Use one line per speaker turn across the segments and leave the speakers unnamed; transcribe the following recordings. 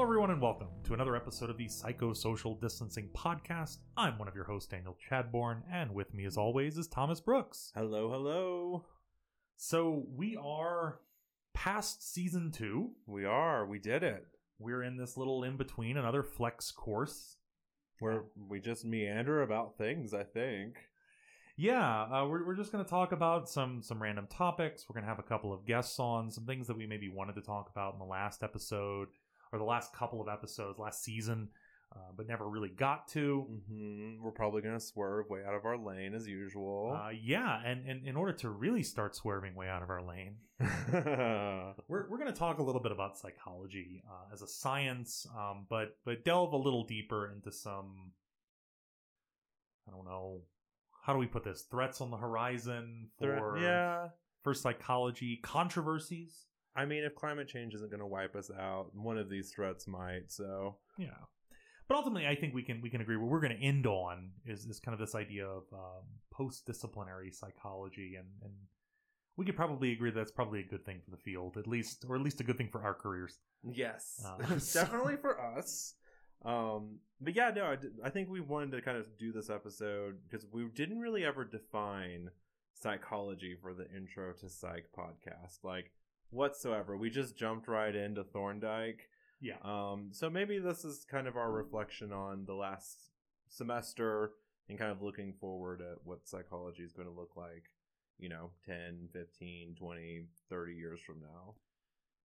Hello, everyone, and welcome to another episode of the Psychosocial Distancing Podcast. I'm one of your hosts, Daniel Chadbourne, and with me, as always, is Thomas Brooks.
Hello, hello.
So, we are past season two.
We are. We did it.
We're in this little in between, another flex course.
Where we just meander about things, I think.
Yeah, uh, we're, we're just going to talk about some some random topics. We're going to have a couple of guests on, some things that we maybe wanted to talk about in the last episode or the last couple of episodes, last season, uh, but never really got to.
hmm We're probably going to swerve way out of our lane as usual.
Uh, yeah, and, and in order to really start swerving way out of our lane, we're, we're going to talk a little bit about psychology uh, as a science, um, but but delve a little deeper into some, I don't know, how do we put this? Threats on the horizon for
yeah.
for psychology, controversies.
I mean, if climate change isn't going to wipe us out, one of these threats might. So,
Yeah. But ultimately, I think we can we can agree what we're going to end on is, is kind of this idea of um, post disciplinary psychology, and and we could probably agree that's probably a good thing for the field, at least, or at least a good thing for our careers.
yes,
Uh,
definitely for us. Um, but yeah, no, I I think we wanted to kind of do this episode because we didn't really ever define psychology for the intro to psych podcast, like whatsoever. We just jumped right into Thorndike.
Yeah.
Um, so maybe this is kind of our reflection on the last semester and kind of looking forward at what psychology is going to look like, you know, 10, 15, 20, 30 years from now.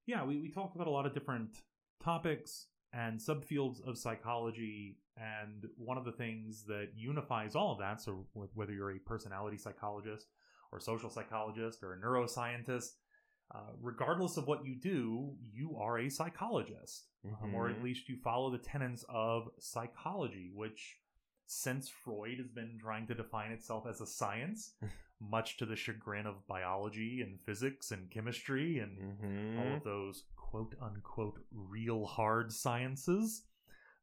Yeah, we, we talked about a lot of different topics and subfields of psychology, and one of the things that unifies all of that, so whether you're a personality psychologist or social psychologist or a neuroscientist, uh, regardless of what you do, you are a psychologist, um, or at
Mhm.
least you follow the tenets of psychology, which since Freud has been trying to define itself as a science, much to the chagrin of biology and physics and chemistry and
Mhm.
all of those quote unquote real hard sciences,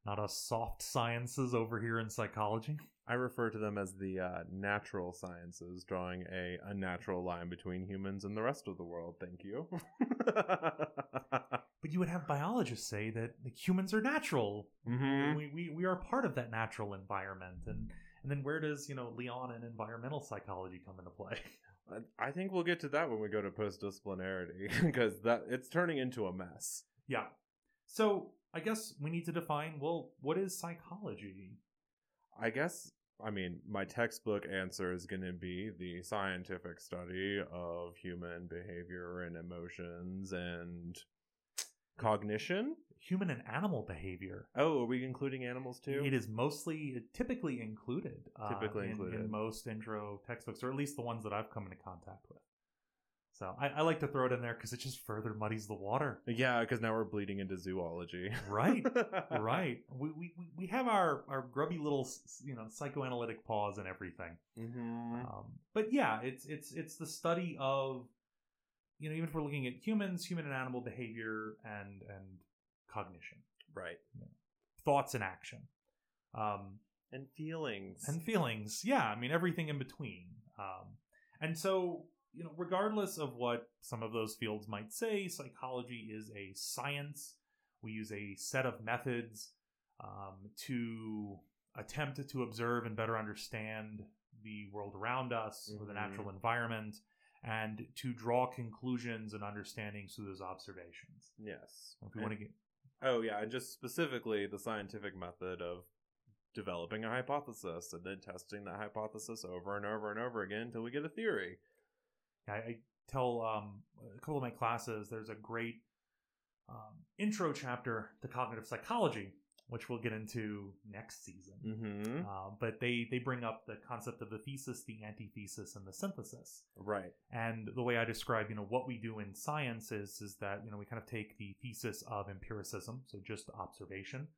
not us soft sciences over here in psychology.
I refer to them as the uh, natural sciences, drawing a unnatural line between humans and the rest of the world. Thank you.
But you would have biologists say that the humans are natural.
Mhm.
We, we, we are part of that natural environment. And, and then where does, you know, Leon and environmental psychology come into play?
I- think we'll get to that when we go to post disciplinarity because that it's turning into a mess.
yeah. So I guess we need to define, well, what is psychology?
I guess I mean my textbook answer is going to be the scientific study of human behavior and emotions and cognition.
Human and animal behavior.
Oh, are we including animals too?
It is mostly, typically included. uh,
Typically
in-
included.
in most intro textbooks, or at least the ones that I've come into contact with. So I, I like to throw it in there because it just further muddies the water.
Yeah, because now we're bleeding into zoology.
Right, right. We, we we- have our our grubby little you know psychoanalytic paws and everything.
hmm
Um, but yeah, it's it's it's the study of you know even if we're looking at humans, human and animal behavior and and cognition,
Right.
thoughts and action. Um,
And feelings.
and feelings. Yeah, I mean everything in between. Um, and so, you know, regardless of what some of those fields might say, psychology is a science. We use a set of methods um, to attempt to observe and better understand the world around us or the
Mhm.
natural environment, and to draw conclusions and understandings through those observations.
yes.
If want to get
Oh yeah, and just specifically the scientific method of developing a hypothesis and then testing that hypothesis over and over and over again until we get a theory.
I, I tell um, a couple of my classes there's a great um, intro chapter to cognitive psychology, which we'll get into next season.
Mm-hmm.
Uh, but they they bring up the concept of the thesis, the antithesis, and the synthesis.
Right.
And the way I describe, you know, what we do in science is is that you know we kind of take the thesis of empiricism, so just observation,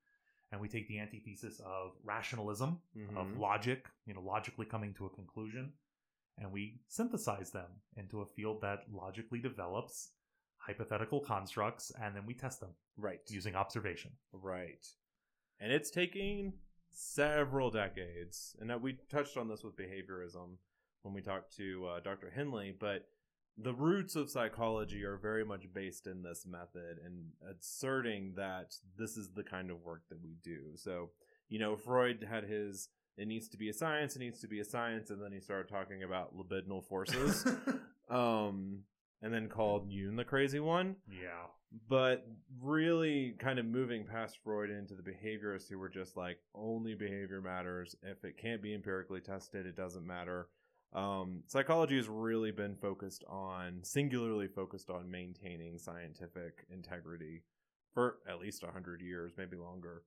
and we take the antithesis of rationalism, of
Mhm.
logic, you know, logically coming to a conclusion, and we synthesize them into a field that logically develops hypothetical constructs, and then we test them
Right.
using observation.
Right. And it's taking several decades. And that we touched on this with behaviorism when we talked to uh, Dr. Henley, but the roots of psychology are very much based in this method and asserting that this is the kind of work that we do. So, you know, Freud had his it needs to be a science, it needs to be a science, and then he started talking about libidinal forces. um and then called Jung the crazy one.
yeah.
But really kind of moving past Freud into the behaviorists who were just like only behavior matters. If it can't be empirically tested, it doesn't matter. Um, psychology has really been focused on, singularly focused on maintaining scientific integrity for at least 100 years, maybe longer.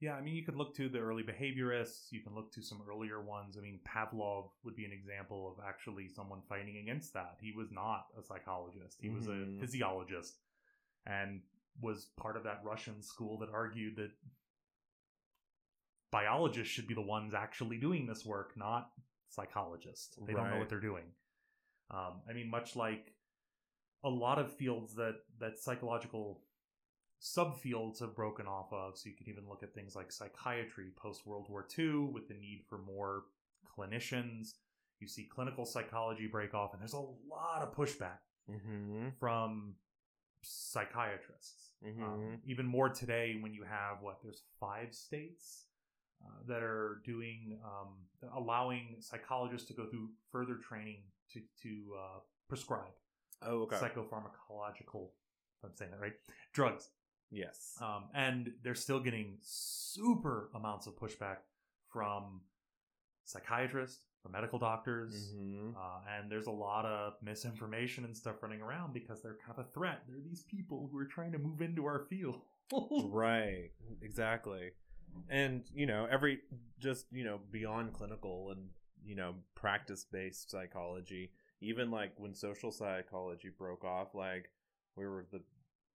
Yeah, I mean, you could look to the early behaviorists. You can look to some earlier ones. I mean, Pavlov would be an example of actually someone fighting against that. He was not a psychologist, he was
Mhm.
a physiologist and was part of that Russian school that argued that biologists should be the ones actually doing this work, not psychologists. They don't know what they're doing. Um, I mean, much like a lot of fields that that psychological subfields have broken off of. So you can even look at things like psychiatry post World War II with the need for more clinicians. You see clinical psychology break off, and there's a lot of pushback
Mm-hmm.
from psychiatrists.
Mhm.
Um, even more today when you have what there's five states uh, that are doing um, allowing psychologists to go through further training to to uh, prescribe
Oh, okay.
psychopharmacological. I'm saying that right, drugs.
Yes.
Um, and they're still getting super amounts of pushback from psychiatrists, from medical doctors,
Mhm.
uh, and there's a lot of misinformation and stuff running around because they're kind of a threat. They're these people who are trying to move into our field.
right exactly and you know every just you know beyond clinical and you know practice based psychology even like when social psychology broke off like we were the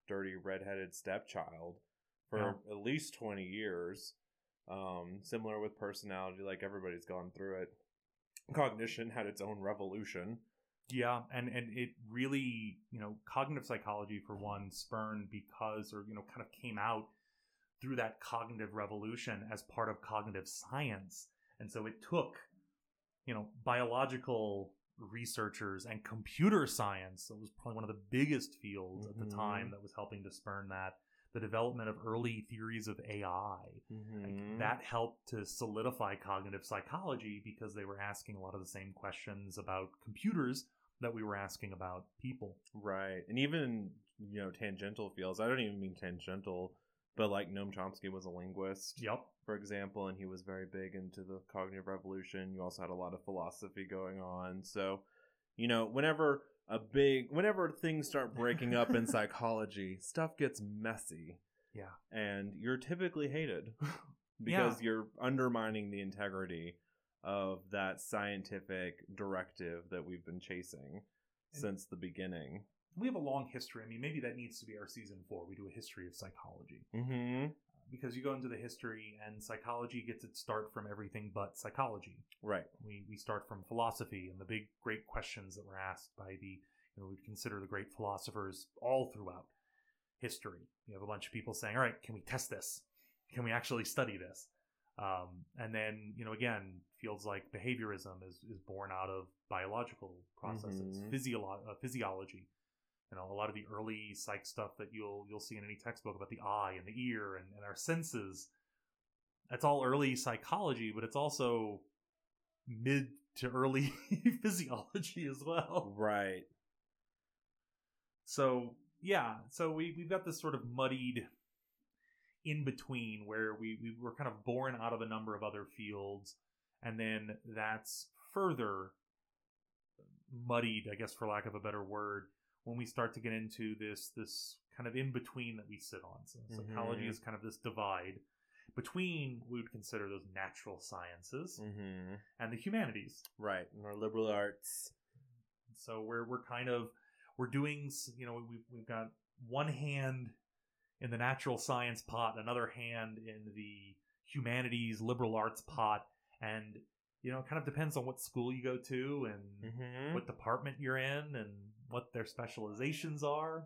dirty redheaded stepchild for
Yeah.
at least 20 years um similar with personality like everybody's gone through it cognition had its own revolution
Yeah, and and it really, you know, cognitive psychology for one spurned because or you know kind of came out through that cognitive revolution as part of cognitive science. And so it took, you know, biological researchers and computer science, that was probably one of the biggest fields at the
Mhm.
time that was helping to spurn that, the development of early theories of AI. Like, that helped to solidify cognitive psychology because they were asking a lot of the same questions about computers that we were asking about people.
Right. And even, you know, tangential fields. I don't even mean tangential, but like Noam Chomsky was a linguist,
Yep.
for example, and he was very big into the cognitive revolution. You also had a lot of philosophy going on. So, you know, whenever a big, whenever things start breaking up in psychology, stuff gets messy.
Yeah.
And you're typically hated because you're undermining the integrity of that scientific directive that we've been chasing
And-
since the beginning.
We have a long history. I mean, maybe that needs to be our season four. We do a history of psychology.
Mm-hmm.
Because you go into the history, and psychology gets its start from everything but psychology.
Right.
We, we start from philosophy and the big, great questions that were asked by the, you know, we'd consider the great philosophers all throughout history. You have a bunch of people saying, all right, can we test this? Can we actually study this? Um, and then, you know, again, fields like behaviorism is, is born out of biological processes,
Mhm.
physiolo- uh, physiology. You know, a lot of the early psych stuff that you'll you'll see in any textbook about the eye and the ear and, and our senses. That's all early psychology, but it's also mid to early physiology as well.
Right.
So yeah, so we we've got this sort of muddied in between where we we were kind of born out of a number of other fields, and then that's further muddied, I guess, for lack of a better word, when we start to get into this this kind of in between that we sit on. So psychology
Mhm.
is kind of this divide between we would consider those natural sciences
Mm-hmm.
and the humanities.
Right. And our liberal arts.
So we're we're kind of we're doing you know we've we've got one hand in the natural science pot, another hand in the humanities liberal arts pot, and you know it kind of depends on what school you go to and
Mm-hmm.
what department you're in and what their specializations are.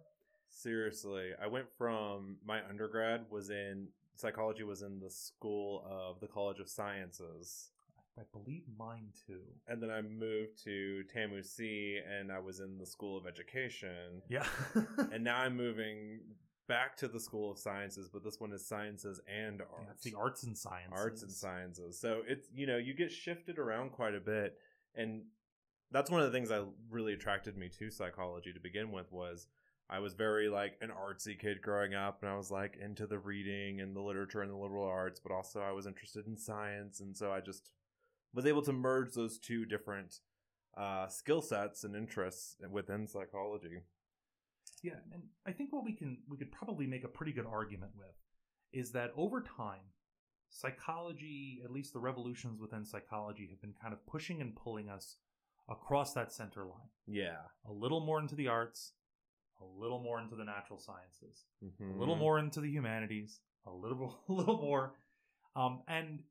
Seriously, I went from my undergrad was in psychology was in the school of the College of Sciences.
I believe mine too.
And then I moved to TAMUC and I was in the School of Education.
Yeah.
and now I'm moving back to the School of Sciences, but this one is Sciences and Arts.
Yeah, it's the arts and sciences.
Arts and Sciences. So it's, you know, you get shifted around quite a bit. And that's one of the things that really attracted me to psychology to begin with was I was very like an artsy kid growing up and I was like into the reading and the literature and the liberal arts, but also I was interested in science. And so I just was able to merge those two different uh, skill sets and interests within psychology.
Yeah, and I think what we can we could probably make a pretty good argument with is that over time, psychology, at least the revolutions within psychology, have been kind of pushing and pulling us across that center line.
Yeah.
A little more into the arts, a little more into the natural sciences,
Mm-hmm.
a little more into the humanities, a little a little more, um, and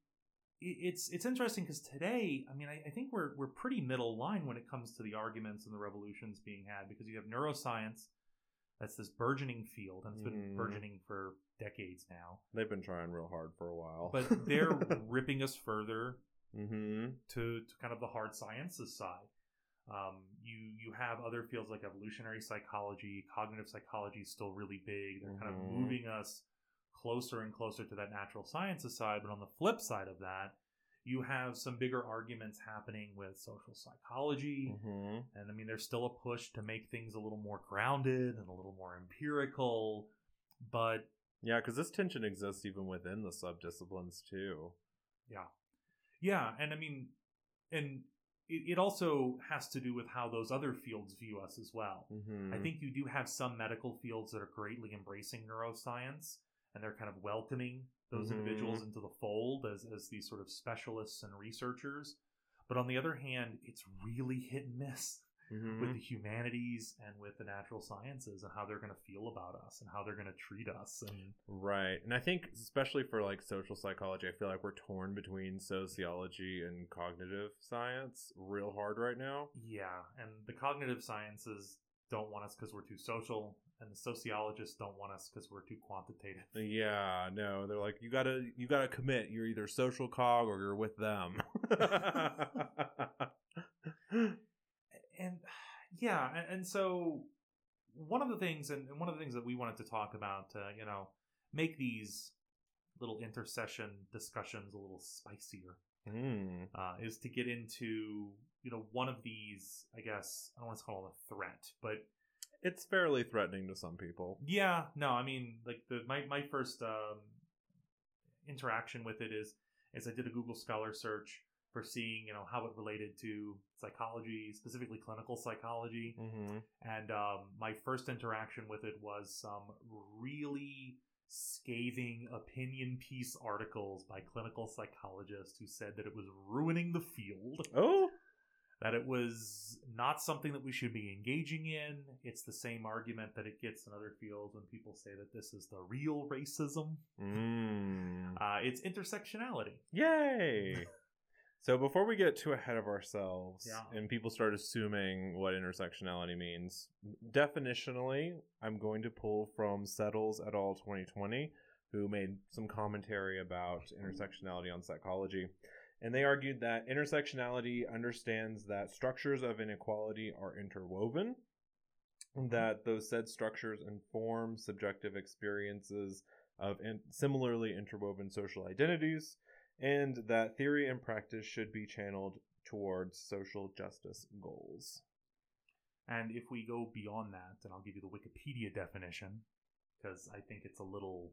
it's it's interesting because today, I mean, I, I think we're we're pretty middle line when it comes to the arguments and the revolutions being had because you have neuroscience, that's this burgeoning field, and it's been
Mhm.
burgeoning for decades now,
They've been trying real hard for a while.
but they're ripping us further
mm-hmm.
to, to kind of the hard sciences side. Um, you you have other fields like evolutionary psychology, cognitive psychology is still really big. They're kind of
Mhm.
moving us closer and closer to that natural sciences side. But on the flip side of that, you have some bigger arguments happening with social psychology.
Mm-hmm.
And I mean, there's still a push to make things a little more grounded and a little more empirical. But
Yeah, because this tension exists even within the subdisciplines too.
Yeah. Yeah. And I mean, and it, it also has to do with how those other fields view us as well.
Mm-hmm.
I think you do have some medical fields that are greatly embracing neuroscience and they're kind of welcoming those
Mhm.
individuals into the fold as, as these sort of specialists and researchers. But on the other hand, it's really hit and miss
mm-hmm.
with the humanities and with the natural sciences and how they're going to feel about us and how they're going to treat us. And
Right. And I think especially for like social psychology, I feel like we're torn between sociology and cognitive science real hard right now.
Yeah, and the cognitive sciences don't want us because we're too social, and the sociologists don't want us because we're too quantitative.
Yeah, no, they're like you gotta you gotta commit. You're either social cog or you're with them.
And yeah, and, and so one of the things, and and one of the things that we wanted to talk about, uh, you know, make these little intersession discussions a little spicier,
mm.
uh, is to get into you know one of these. I guess I don't want to call it a threat, but
It's fairly threatening to some people.
Yeah, no, I mean, like the my my first um, interaction with it is is I did a Google Scholar search for seeing you know how it related to psychology, specifically clinical psychology,
Mm-hmm.
and um, my first interaction with it was some really scathing opinion piece articles by clinical psychologists who said that it was ruining the field
Oh,
that it was not something that we should be engaging in. It's the same argument that it gets in other fields when people say that this is the real racism.
mm.
Uh, it's intersectionality.
yay! So before we get too ahead of ourselves
Yeah.
and people start assuming what intersectionality means, definitionally, I'm going to pull from Settles et al. 2020, who made some commentary about intersectionality on psychology. And they argued that intersectionality understands that structures of inequality are interwoven, mm-hmm. that those said structures inform subjective experiences of in- similarly interwoven social identities, and that theory and practice should be channeled towards social justice goals.
And if we go beyond that, and I'll give you the Wikipedia definition, because I think it's a little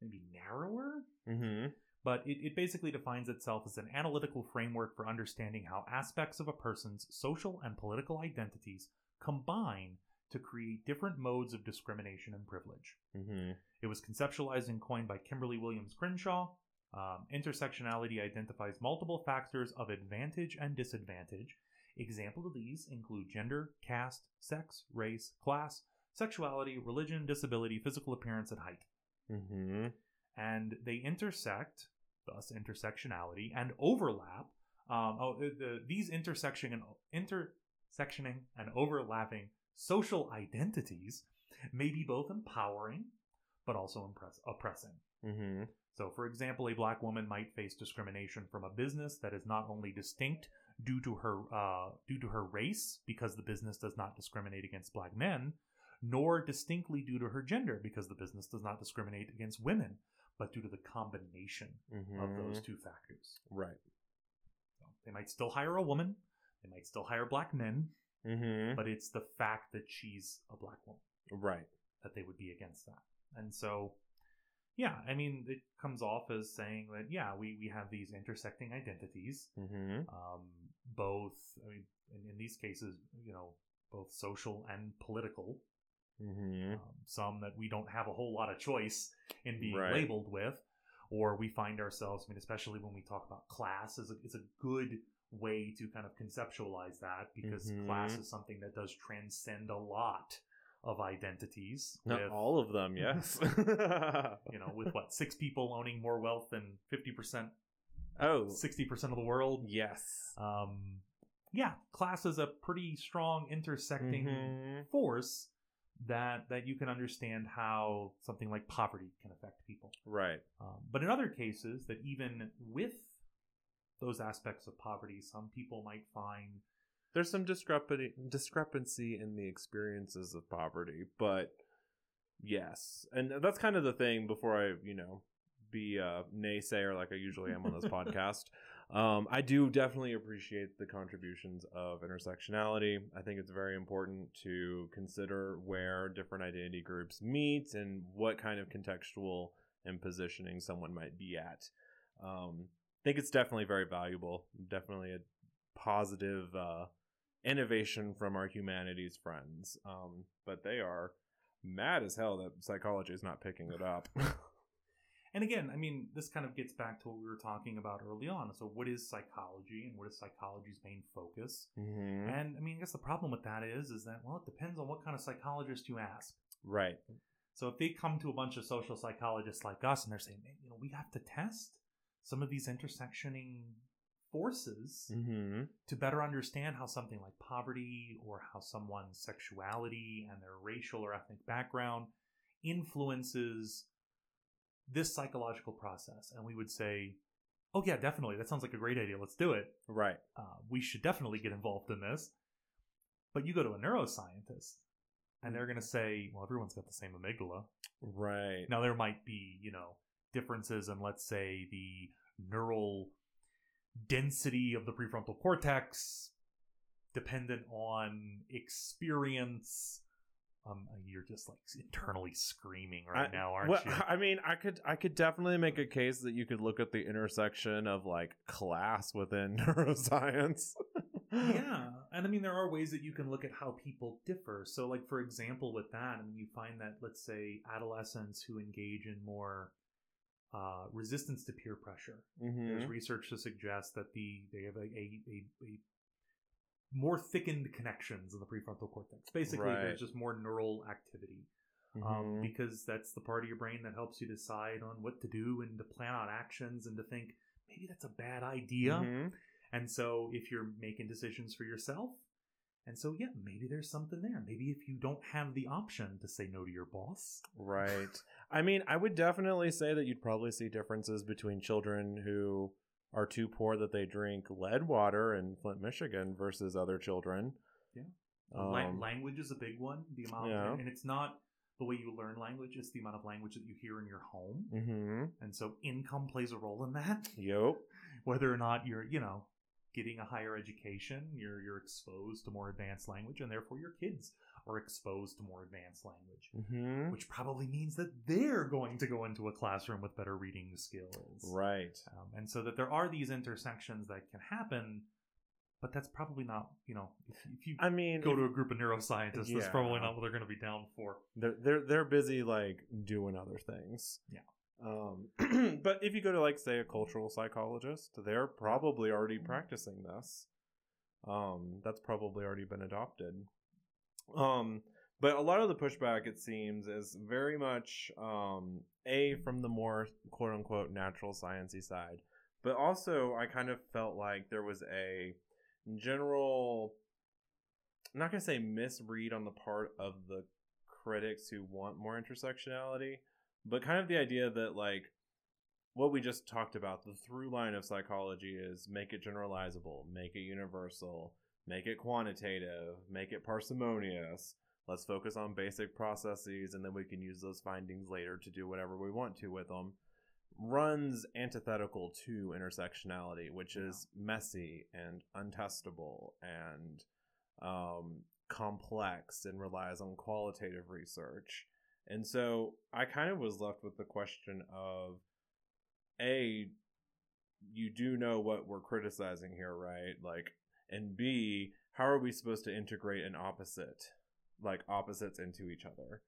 maybe narrower.
Mm-hmm.
But it, it basically defines itself as an analytical framework for understanding how aspects of a person's social and political identities combine to create different modes of discrimination and privilege.
Mm-hmm.
It was conceptualized and coined by Kimberlé Williams Crenshaw. Um, intersectionality identifies multiple factors of advantage and disadvantage. Examples of these include gender, caste, sex, race, class, sexuality, religion, disability, physical appearance, and height.
Mm-hmm.
And they intersect, thus intersectionality, and overlap. Um, oh, the, the, these intersection and intersectioning and overlapping social identities may be both empowering, but also impress- oppressing.
Mm-hmm.
So, for example, a black woman might face discrimination from a business that is not only distinct due to her uh, due to her race, because the business does not discriminate against black men, nor distinctly due to her gender, because the business does not discriminate against women, but due to the combination
Mm-hmm.
of those two factors.
Right.
So they might still hire a woman, they might still hire black men,
Mm-hmm.
but it's the fact that she's a black woman
Right.
that they would be against that. And so, yeah, I mean, it comes off as saying that, yeah, we, we have these intersecting identities,
Mm-hmm.
um, both, I mean, in, in these cases, you know, both social and political,
Mm-hmm.
um, some that we don't have a whole lot of choice in being
Right.
labeled with, or we find ourselves, I mean, especially when we talk about class, is a, is a good way to kind of conceptualize that because
Mhm.
class is something that does transcend a lot of identities.
Not
with-
all of them, yes.
you know, with what six people owning more wealth than fifty percent,
oh,
sixty percent of the world.
yes.
Um, yeah, class is a pretty strong intersecting
Mhm.
force that that you can understand how something like poverty can affect people.
Right.
Um, but in other cases, that even with those aspects of poverty, some people might find
There's some discrepancy discrepancy in the experiences of poverty, but yes, and that's kind of the thing. Before I, you know, be a naysayer like I usually am on this podcast, um, I do definitely appreciate the contributions of intersectionality. I think it's very important to consider where different identity groups meet and what kind of contextual and positioning someone might be at. Um, I think it's definitely very valuable. Definitely a positive uh, innovation from our humanities friends. Um, but they are mad as hell that psychology is not picking it up.
And again, I mean, this kind of gets back to what we were talking about early on. So, what is psychology, and what is psychology's main focus?
mm-hmm.
And I mean, I guess the problem with that is, is that well, it depends on what kind of psychologist you ask.
Right.
So, if they come to a bunch of social psychologists like us, and they're saying, "Man, you know, we have to test some of these intersectioning forces
Mm-hmm.
to better understand how something like poverty or how someone's sexuality and their racial or ethnic background influences this psychological process. And we would say, oh, yeah, definitely. That sounds like a great idea. Let's do it.
Right.
Uh, we should definitely get involved in this. But you go to a neuroscientist and they're going to say, well, everyone's got the same amygdala.
Right.
Now, there might be, you know, differences in, let's say, the neural density of the prefrontal cortex dependent on experience. Um, you're just like internally screaming right
I-
now, aren't
well,
you?
I mean, I could I could definitely make a case that you could look at the intersection of like class within neuroscience.
yeah and i mean there are ways that you can look at how people differ so like for example with that i mean you find that let's say adolescents who engage in more uh, resistance to peer pressure there's
Mhm.
research to suggest that the they have a, a, a, a more thickened connections in the prefrontal cortex basically
Right.
there's just more neural activity um,
Mhm.
because that's the part of your brain that helps you decide on what to do and to plan out actions and to think maybe that's a bad idea
Mhm.
and so if you're making decisions for yourself, and so yeah, maybe there's something there. Maybe if you don't have the option to say no to your boss.
Right. I mean, I would definitely say that you'd probably see differences between children who are too poor that they drink lead water in Flint, Michigan versus other children.
Yeah.
Um,
language is a big one. The amount,
Yeah.
and it's not the way you learn language; it's the amount of language that you hear in your home.
mm-hmm.
And so income plays a role in that.
Yep.
Whether or not you're, you know, getting a higher education, you're you're exposed to more advanced language, and therefore your kids are exposed to more advanced language.
Mm-hmm.
Which probably means that they're going to go into a classroom with better reading skills.
Right.
Um, and so that there are these intersections that can happen, but that's probably not, you know, if, if you
I mean,
go to a group of neuroscientists, that's probably not what they're going to be down for.
they're they're they're busy like doing other things.
Yeah.
Um, but if you go to like say a cultural psychologist, they're probably already practicing this. Um, that's probably already been adopted. Um, but a lot of the pushback it seems is very much um a from the more quote unquote natural sciencey side, but also I kind of felt like there was a general I'm not gonna say misread on the part of the critics who want more intersectionality, but kind of the idea that like what we just talked about the through line of psychology is make it generalizable make it universal make it quantitative make it parsimonious. Let's focus on basic processes and then we can use those findings later to do whatever we want to with them. Runs antithetical to intersectionality which is messy and untestable and um, complex and relies on qualitative research and so I kind of was left with the question of A, you do know what we're criticizing here, right? Like, and B, how are we supposed to integrate an opposite, like opposites into each other?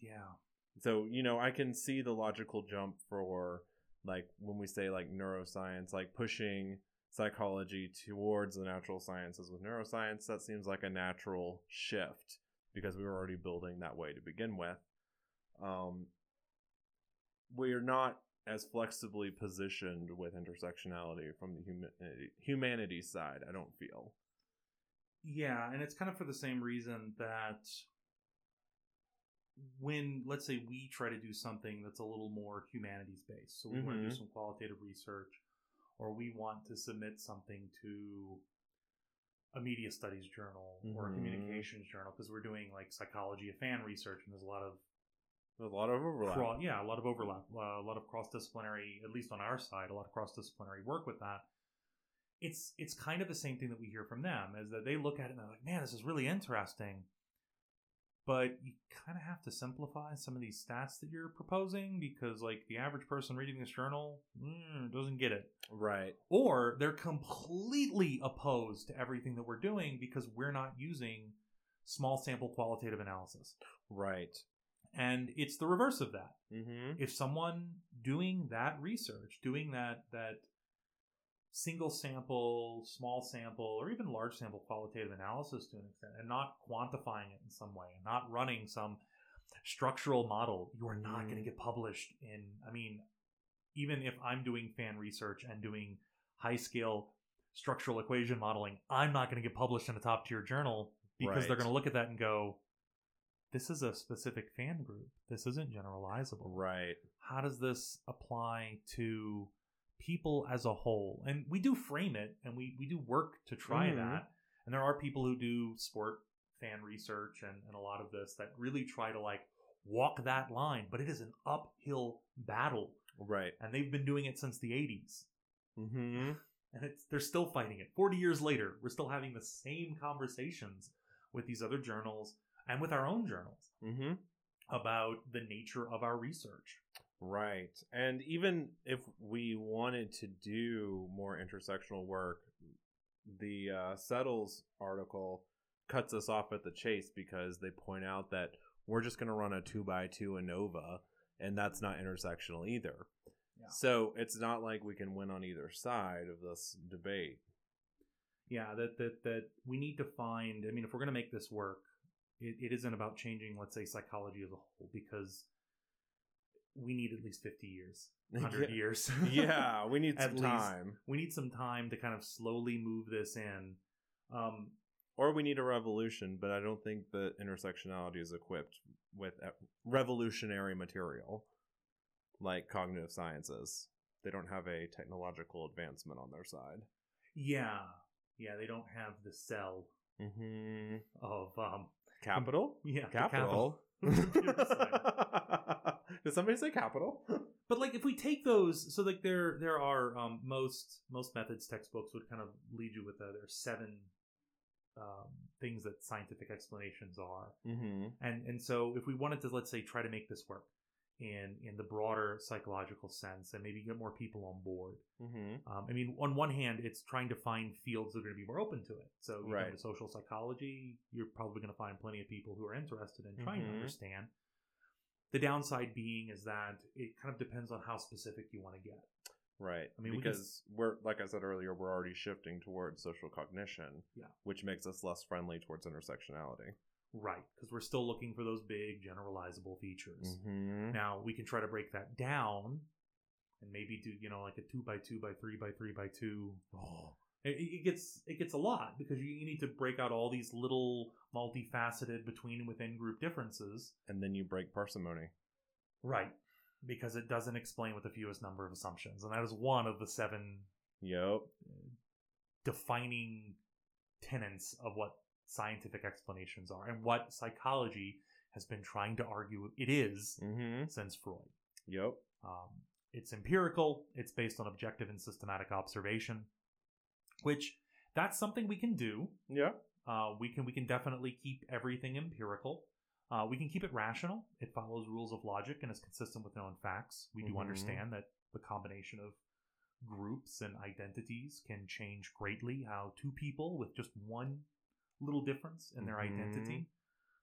Yeah.
So, you know, I can see the logical jump for like when we say like neuroscience, like pushing psychology towards the natural sciences with neuroscience, that seems like a natural shift because we were already building that way to begin with. Um, we are not as flexibly positioned with intersectionality from the humanity, humanities side, I don't feel.
Yeah, and it's kind of for the same reason that when, let's say, we try to do something that's a little more humanities based, so we want to do some qualitative research, or we want to submit something to a media studies journal or a
Mhm.
communications journal because we're doing like psychology of fan research and there's a lot of
There's a lot of overlap.
Cro- yeah, a lot of overlap, uh, a lot of cross disciplinary, at least on our side, a lot of cross disciplinary work with that. It's it's kind of the same thing that we hear from them, is that they look at it and they're like, "Man, this is really interesting," but you kind of have to simplify some of these stats that you're proposing because, like, the average person reading this journal mm, doesn't get it,
right.
or they're completely opposed to everything that we're doing because we're not using small sample qualitative analysis,
Right.
and it's the reverse of that
Mm-hmm.
if someone doing that research, doing that that single sample, small sample, or even large sample qualitative analysis to an extent, and not quantifying it in some way, and not running some structural model, you are not
Mhm.
going to get published in. I mean, even if I'm doing fan research and doing high scale structural equation modeling, I'm not going to get published in a top tier journal because they're going to look at that and go, this is a specific fan group. This isn't generalizable
Right.
how does this apply to people as a whole and we do frame it and we, we do work to try
Mhm.
that and there are people who do sport fan research and, and a lot of this that really try to like walk that line but it is an uphill battle
Right.
and they've been doing it since the 80s
Mm-hmm.
and it's they're still fighting it 40 years later we're still having the same conversations with these other journals and with our own journals
Mm-hmm.
about the nature of our research
Right. And even if we wanted to do more intersectional work, the uh, Settles article cuts us off at the chase because they point out that we're just going to run a two by two ANOVA, and that's not intersectional either.
Yeah.
So it's not like we can win on either side of this debate.
yeah that that that we need to find i mean if we're going to make this work it, it isn't about changing let's say psychology as a whole because we need at least 50 years 100
Yeah.
years
yeah, we need some
least.
time.
we need some time to kind of slowly move this in um
Or we need a revolution, but I don't think that intersectionality is equipped with revolutionary material like cognitive sciences. They don't have a technological advancement on their side.
yeah yeah they don't have the cell
Mm-hmm.
of um
Capital?
yeah
Capital. Did somebody say capital?
but like if we take those so like there there are um most most methods textbooks would kind of lead you with uh, there are seven um, things that scientific explanations are
mm-hmm.
and and so if we wanted to let's say try to make this work in in the broader psychological sense and maybe get more people on board
Mm-hmm.
um, i mean on one hand it's trying to find fields that are going to be more open to it so you
Right.
social psychology you're probably going to find plenty of people who are interested in trying to
Mhm.
understand the downside being is that it kind of depends on how specific you want to get
Right.
I mean, we
because we're like I said earlier, we're already shifting towards social cognition.
Yeah.
Which makes us less friendly towards intersectionality.
right because we're still looking for those big generalizable features
Mm-hmm.
Now we can try to break that down and maybe do you know like a two by two by three by three by two.
Oh.
It, it gets it gets a lot because you, you need to break out all these little multifaceted between and within group differences.
And then you break parsimony.
Right. Because it doesn't explain with the fewest number of assumptions. And that is one of the seven
Yep.
defining tenets of what scientific explanations are and what psychology has been trying to argue it is
Mm-hmm.
since Freud.
Yep.
Um, it's empirical. It's based on objective and systematic observation, which that's something we can do.
Yeah.
Uh, we can we can definitely keep everything empirical. Uh, we can keep it rational. It follows rules of logic and is consistent with known facts. We do
Mhm.
understand that the combination of groups and identities can change greatly how two people with just one little difference in their
Mhm.
identity.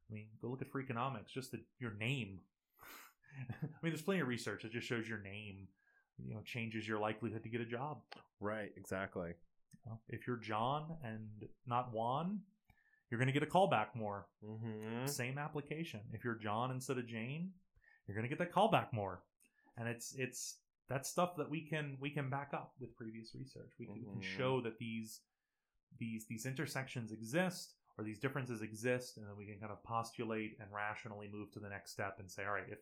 I mean, go look at Freakonomics. Just the, your name. I mean, there's plenty of research that just shows your name, you know, changes your likelihood to get a job.
Right. Exactly.
If you're John and not Juan, you're going to get a callback more.
Mm-hmm.
Same application. If you're John instead of Jane, you're going to get that callback more. And it's it's that's stuff that we can we can back up with previous research. We can, we can show that these these these intersections exist or these differences exist, and then we can kind of postulate and rationally move to the next step and say, all right, if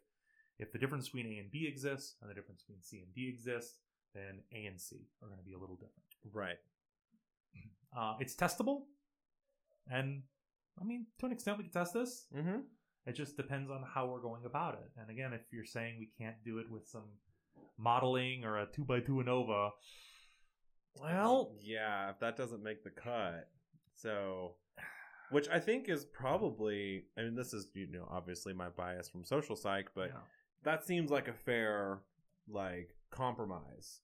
if the difference between A and B exists and the difference between C and D exists, then A and C are going to be a little different.
Right.
Uh, it's testable, and I mean, to an extent, we can test this.
Mm-hmm.
It just depends on how we're going about it. And again, if you're saying we can't do it with some modeling or a two by two ANOVA, well,
yeah, if that doesn't make the cut, so which I think is probably. I mean, this is you know obviously my bias from social psych, but
yeah.
that seems like a fair like compromise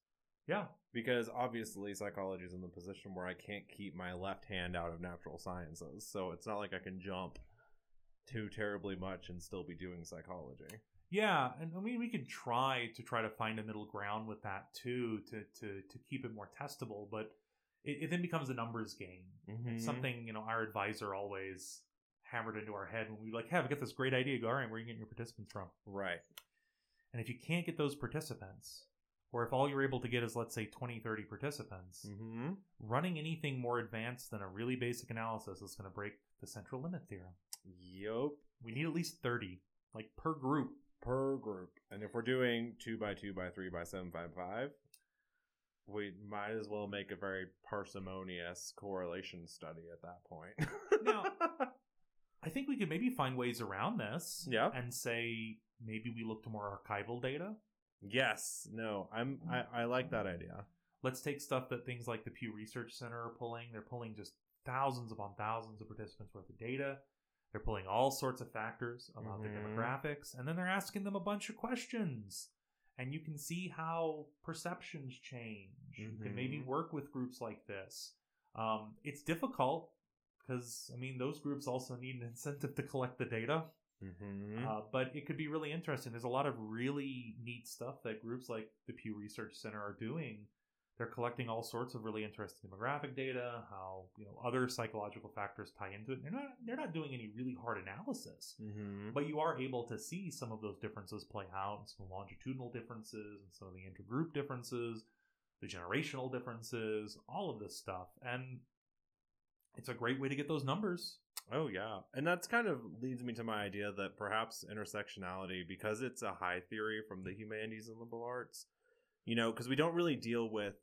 yeah,
because obviously psychology is in the position where I can't keep my left hand out of natural sciences, so it's not like I can jump too terribly much and still be doing psychology.
yeah, and I mean, we could try to try to find a middle ground with that too, to to to keep it more testable, but it, it then becomes a numbers game.
Mm-hmm.
It's something you know our advisor always hammered into our head when we were like, "Hey, we got this great idea. Go, all right, where are you getting your participants from?"
right.
And if you can't get those participants, or if all you're able to get is, let's say, 20, 30 participants,
Mm-hmm.
running anything more advanced than a really basic analysis is going to break the central limit theorem.
Yup.
We need at least 30, like per group.
per group. And if we're doing two by two by three by seven by five, we might as well make a very parsimonious correlation study at that point.
Now- I think we could maybe find ways around this
Yeah.
and say maybe we look to more archival data.
Yes, no, I'm I, I like that idea.
Let's take stuff that things like the Pew Research Center are pulling. They're pulling just thousands upon thousands of participants worth of data. They're pulling all sorts of factors about their
Mhm.
demographics, and then they're asking them a bunch of questions. And you can see how perceptions change. You can maybe
Mhm.
work with groups like this. Um, it's difficult because, I mean, those groups also need an incentive to collect the data.
Mm-hmm.
Uh, but it could be really interesting. There's a lot of really neat stuff that groups like the Pew Research Center are doing. They're collecting all sorts of really interesting demographic data, how you know other psychological factors tie into it. They're not they're not doing any really hard analysis,
mm-hmm.
but you are able to see some of those differences play out, and some longitudinal differences, and some of the intergroup differences, the generational differences, all of this stuff, and it's a great way to get those numbers.
Oh yeah, and that's kind of leads me to my idea that perhaps intersectionality, because it's a high theory from the humanities and liberal arts, you know, because we don't really deal with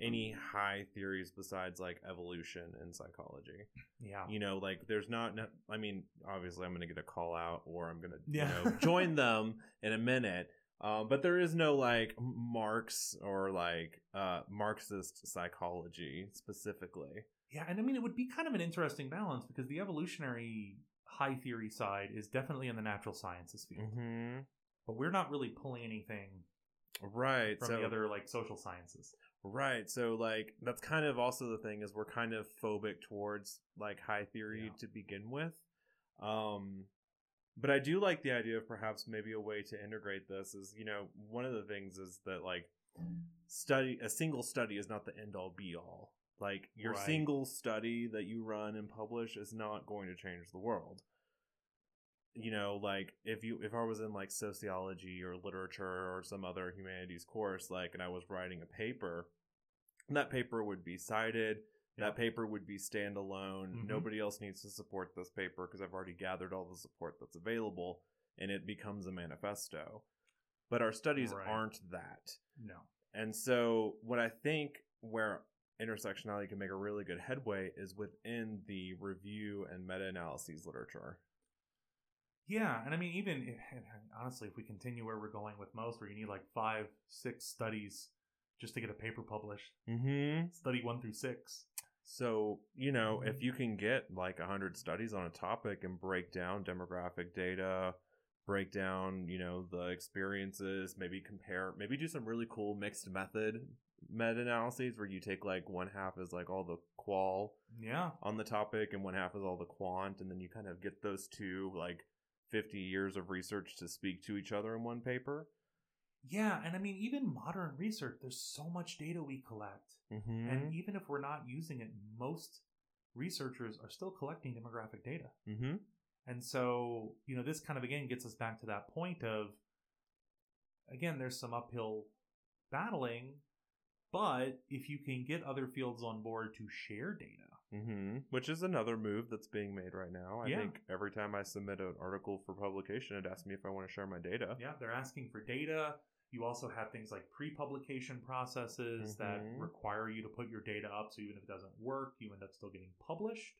any high theories besides like evolution in psychology.
Yeah,
You know, like there's not. I mean, obviously, I'm going to get a call out, or I'm going to
Yeah.
you know, join them in a minute. Um, but there is no like Marx or like uh, Marxist psychology specifically.
Yeah, and I mean, it would be kind of an interesting balance because the evolutionary high theory side is definitely in the natural sciences field,
Mm-hmm.
but we're not really pulling anything
Right.
from
so
the other like social sciences.
Right. So like that's kind of also the thing is we're kind of phobic towards like high theory
Yeah.
to begin with. Um but I do like the idea of perhaps maybe a way to integrate this is, you know, one of the things is that like study a single study is not the end all be all. Like your
Right.
single study that you run and publish is not going to change the world. You know, like if you if I was in like sociology or literature or some other humanities course, like and I was writing a paper, that paper would be cited. That paper would be standalone.
Mhm.
Nobody else needs to support this paper because I've already gathered all the support that's available, and it becomes a manifesto. but our studies
Right.
aren't that.
No.
And so, what I think where intersectionality can make a really good headway is within the review and meta analyses literature.
Yeah, and I mean, even if, honestly, if we continue where we're going with most, where you need like five, six studies just to get a paper published,
Mm-hmm.
study one through six.
So, you know, if you can get like 100 studies on a topic and break down demographic data, break down, you know, the experiences, maybe compare, maybe do some really cool mixed method meta analyses where you take like one half is like all the qual
Yeah,
on the topic and one half is all the quant, and then you kind of get those two like 50 years of research to speak to each other in one paper.
yeah, and I mean, even modern research, there's so much data we collect,
Mm-hmm.
and even if we're not using it, most researchers are still collecting demographic data.
mm-hmm.
And so, you know, this kind of again gets us back to that point of again, there's some uphill battling, but if you can get other fields on board to share data,
Mm-hmm. Which is another move that's being made right now. I
Yeah.
think every time I submit an article for publication, it asks me if I want to share my data.
yeah, they're asking for data. You also have things like pre-publication processes that
Mhm.
require you to put your data up so even if it doesn't work, you end up still getting published.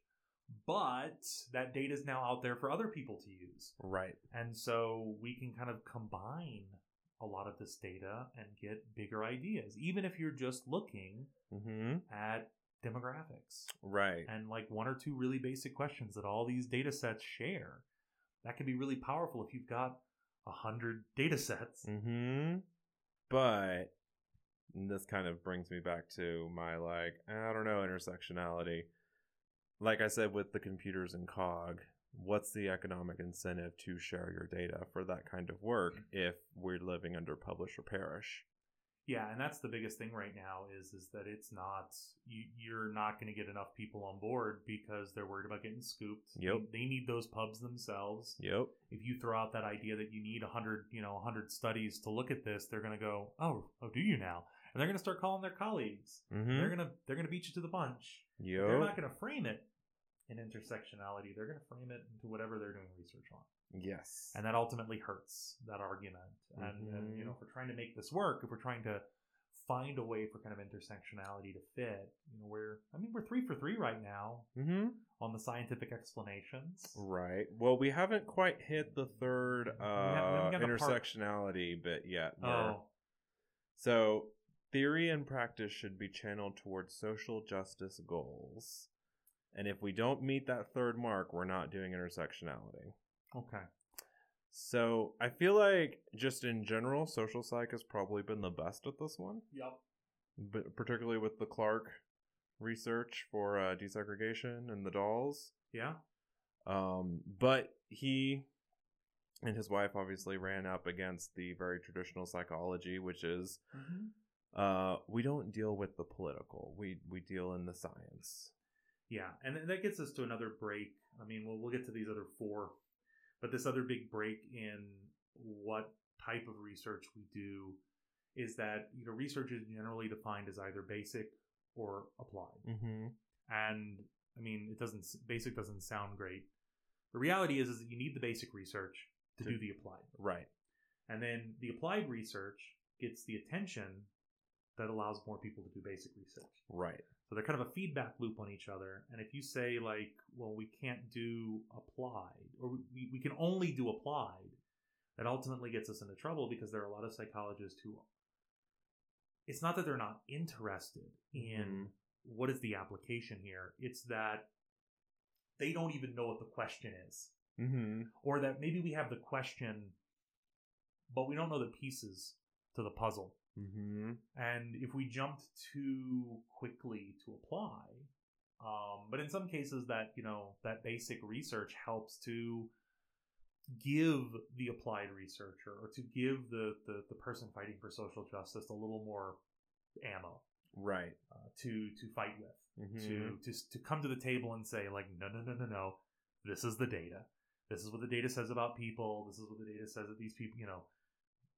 But that data is now out there for other people to use.
Right.
And so we can kind of combine a lot of this data and get bigger ideas, even if you're just looking
Mm-hmm.
at demographics
Right.
and like one or two really basic questions that all these data sets share. That can be really powerful if you've got a hundred data sets.
Mm-hmm. But this kind of brings me back to my like, I don't know, intersectionality. Like I said with the computers and COG, what's the economic incentive to share your data for that kind of work if we're living under publish or perish?
Yeah, and that's the biggest thing right now is is that it's not you, you're not going to get enough people on board because they're worried about getting scooped.
Yep.
They, they need those pubs themselves.
Yep.
if you throw out that idea that you need 100 you know 100 studies to look at this they're going to go oh oh do you now and they're going to start calling their colleagues
Mm-hmm.
they're going to they're going to beat you to the punch
Yep.
they're not going to frame it in intersectionality they're going to frame it into whatever they're doing research on
yes.
and that ultimately hurts that argument and, and you know if we're trying to make this work if we're trying to find a way for kind of intersectionality to fit you know we're i mean we're three for three right now
mm-hmm.
on the scientific explanations
Right. Well, we haven't quite hit the third uh,
to part-
intersectionality bit yet. We're-
oh
So, theory and practice should be channeled towards social justice goals. And if we don't meet that third mark, we're not doing intersectionality.
okay
So, I feel like just in general, social psych has probably been the best at this one,
yep
but particularly with the Clark research for uh, desegregation and the dolls.
yeah
Um, but he and his wife obviously ran up against the very traditional psychology, which is
mm-hmm.
uh, we don't deal with the political. We we deal in the science.
Yeah, and that gets us to another break. I mean, we'll we'll get to these other four, but this other big break in what type of research we do is that you know research is generally defined as either basic or applied.
Mm-hmm.
And I mean, it doesn't basic doesn't sound great. The reality is is that you need the basic research to
To-
do the applied,
Right.
and then the applied research gets the attention that allows more people to do basic research.
Right.
So they're kind of a feedback loop on each other. And if you say, like, well, we can't do applied, or we, we can only do applied, that ultimately gets us into trouble because there are a lot of psychologists who, it's not that they're not interested in
Mhm.
what is the application here, it's that they don't even know what the question is.
Mm-hmm.
Or that maybe we have the question, but we don't know the pieces to the puzzle.
Mm-hmm.
And if we jumped too quickly to apply, um, but in some cases that you know that basic research helps to give the applied researcher or to give the, the, the person fighting for social justice a little more ammo
Right.
uh, to to fight with
Mm-hmm.
to to to come to the table and say like no no no no no this is the data this is what the data says about people this is what the data says that these people you know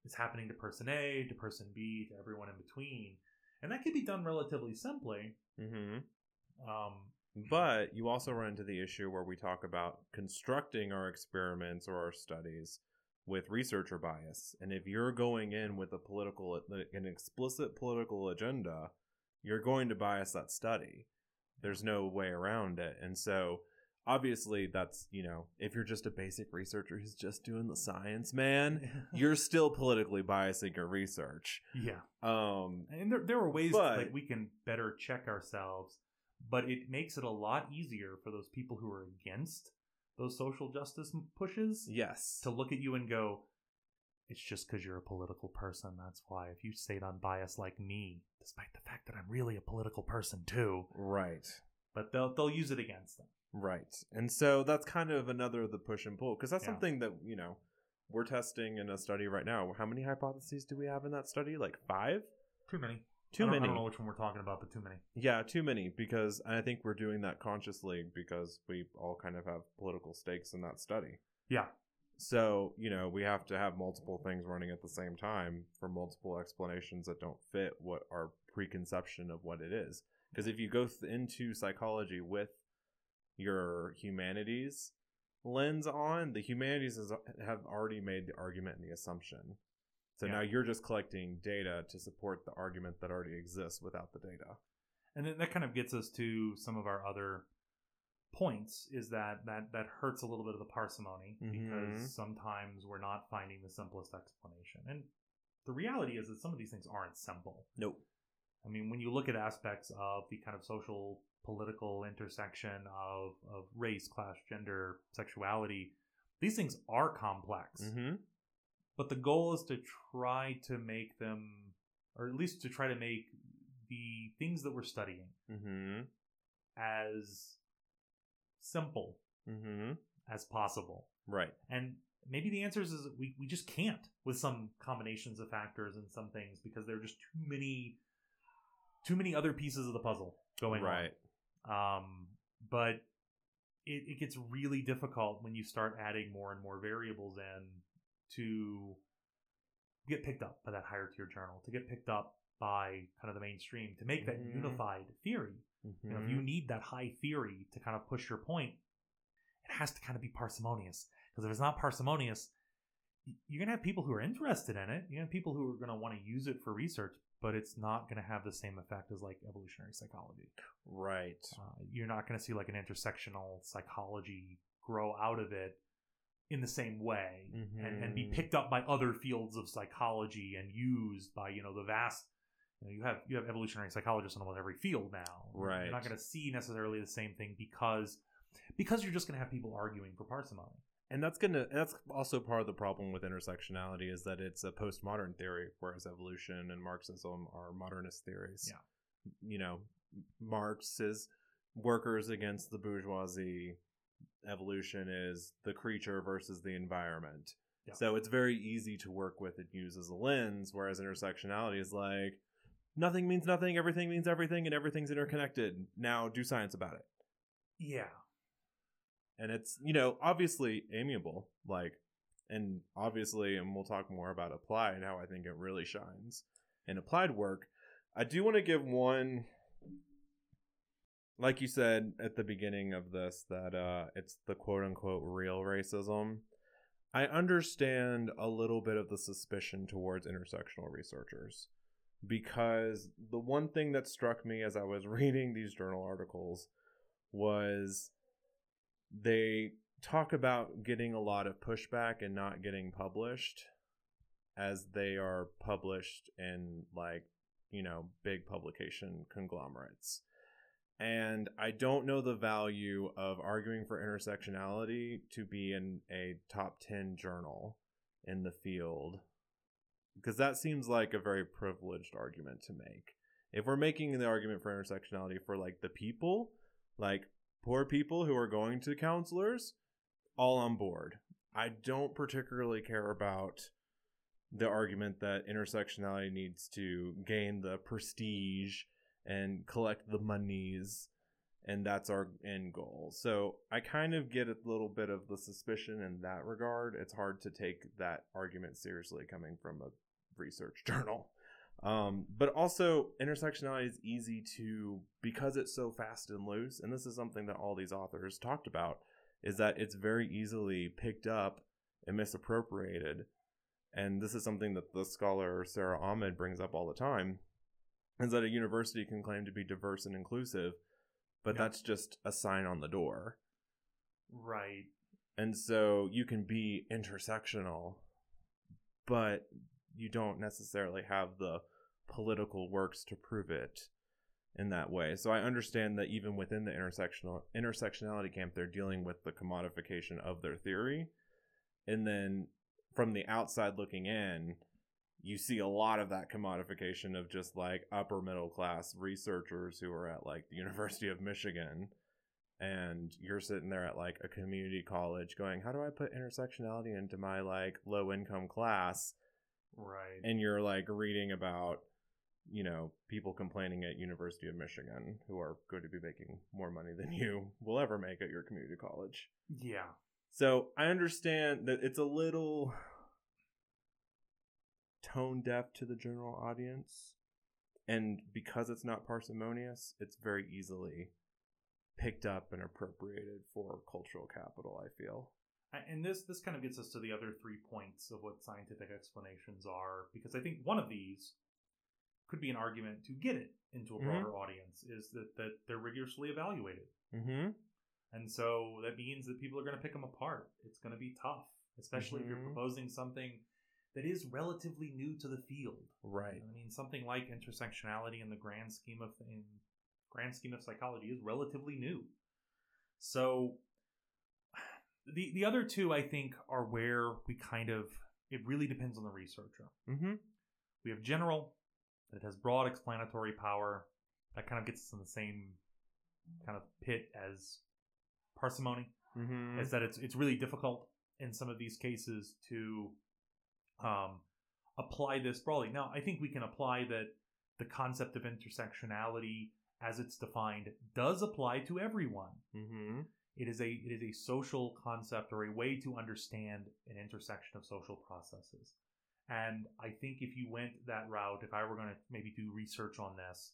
it's happening to person A to person B to everyone in between and that can be done relatively simply
Mm-hmm.
um
But you also run into the issue where we talk about constructing our experiments or our studies with researcher bias. And if you're going in with a political, an explicit political agenda, you're going to bias that study. There's no way around it. And so, obviously, that's, you know, if you're just a basic researcher who's just doing the science, man, you're still politically biasing your research.
yeah.
Um,
And there, there are ways
But-
that we can better check ourselves, but it makes it a lot easier for those people who are against those social justice pushes
yes.
to look at you and go, it's just because you're a political person. That's why. If you stayed unbiased like me, despite the fact that I'm really a political person too,
Right.
but they'll they'll use it against them.
Right. And so that's kind of another of the push and pull because that's
Yeah.
something that, you know, we're testing in a study right now. How many hypotheses do we have in that study? Like 5?
Too many.
Too
I
many.
I don't know which one we're talking about, but too many.
Yeah, too many because I think we're doing that consciously because we all kind of have political stakes in that study.
Yeah.
So, you know, we have to have multiple things running at the same time for multiple explanations that don't fit what our preconception of what it is. Because if you go th- into psychology with your humanities lens on, the humanities is, have already made the argument and the assumption. So
Yeah.
now you're just collecting data to support the argument that already exists without the data.
And then that kind of gets us to some of our other points is that that that hurts a little bit of the parsimony
Mhm.
because sometimes we're not finding the simplest explanation. And the reality is that some of these things aren't simple.
Nope.
I mean, when you look at aspects of the kind of social political intersection of, of race, class, gender, sexuality, these things are complex.
Mm-hmm.
But the goal is to try to make them, or at least to try to make the things that we're studying
Mm-hmm.
as simple
Mm-hmm.
as possible.
Right.
And maybe the answer is, is we, we just can't with some combinations of factors and some things because there are just too many too many other pieces of the puzzle going
Right.
on. Um, but it, it gets really difficult when you start adding more and more variables in to get picked up by that higher tier journal, to get picked up by kind of the mainstream, to make that
Mhm.
unified theory. You know, if you need that high theory to kind of push your point, it has to kind of be parsimonious. Because if it's not parsimonious, you're going to have people who are interested in it. To have people who are going to want to use it for research, but it's not going to have the same effect as like evolutionary psychology.
Right.
Uh, you're not going to see like an intersectional psychology grow out of it in the same way and, and be
Mhm.
picked up by other fields of psychology and used by you know the vast you, know, you have you have evolutionary psychologists in almost every field now
Right.
you're not going to see necessarily the same thing because because you're just going to have people arguing for parsimony
And that's gonna. and That's also part of the problem with intersectionality is that it's a postmodern theory, whereas evolution and Marxism are modernist theories.
Yeah.
You know, Marx is workers against the bourgeoisie. Evolution is the creature versus the environment.
Yeah.
So it's very easy to work with and use as a lens, whereas intersectionality is like nothing means nothing, everything means everything, and everything's interconnected. Now do science about it.
yeah
and it's you know obviously amiable like and obviously and we'll talk more about applied how i think it really shines in applied work. I do want to give one like you said at the beginning of this that uh it's the quote unquote real racism. I understand a little bit of the suspicion towards intersectional researchers because the one thing that struck me as i was reading these journal articles was they talk about getting a lot of pushback and not getting published as they are published in like you know big publication conglomerates. And i don't know the value of arguing for intersectionality to be in a top 10 journal in the field because that seems like a very privileged argument to make. If we're making the argument for intersectionality for like the people like poor people who are going to counselors all on board. I don't particularly care about the argument that intersectionality needs to gain the prestige and collect the monies and that's our end goal. So i kind of get a little bit of the suspicion in that regard. It's hard to take that argument seriously coming from a research journal um, but also intersectionality is easy to because it's so fast and loose and this is something that all these authors talked about is that it's very easily picked up and misappropriated. And this is something that the scholar Sara Ahmed brings up all the time is that a university can claim to be diverse and inclusive, but
Yeah.
that's just a sign on the door.
Right.
And so you can be intersectional, but you don't necessarily have the political works to prove it in that way. So I understand that even within the intersectional intersectionality camp they're dealing with the commodification of their theory. And then from the outside looking in, you see a lot of that commodification of just like upper middle class researchers who are at like the University of Michigan and you're sitting there at like a community college going how do i put intersectionality into my like low income class
Right.
and you're like reading about you know people complaining at university of michigan who are going to be making more money than you will ever make at your community college
yeah.
so i understand that it's a little tone deaf to the general audience and because it's not parsimonious it's very easily picked up and appropriated for cultural capital i feel
And this this kind of gets us to the other three points of what scientific explanations are, because I think one of these could be an argument to get it into a
Mhm.
broader audience is that that they're rigorously evaluated,
mm-hmm
and so that means that people are going to pick them apart. It's going to be tough, especially if you're
Mhm.
proposing something that is relatively new to the field.
right
I mean, something like intersectionality in the grand scheme of in grand scheme of psychology is relatively new. So the the other two I think are where we kind of it really depends on the researcher.
mm-hmm
We have general that has broad explanatory power that kind of gets us in the same kind of pit as parsimony
mm-hmm
is that it's it's really difficult in some of these cases to um, apply this broadly. Now, I think we can apply that the concept of intersectionality, as it's defined, does apply to everyone.
mm-hmm
It is a it is a social concept or a way to understand an intersection of social processes. And I think if you went that route, if I were going to maybe do research on this,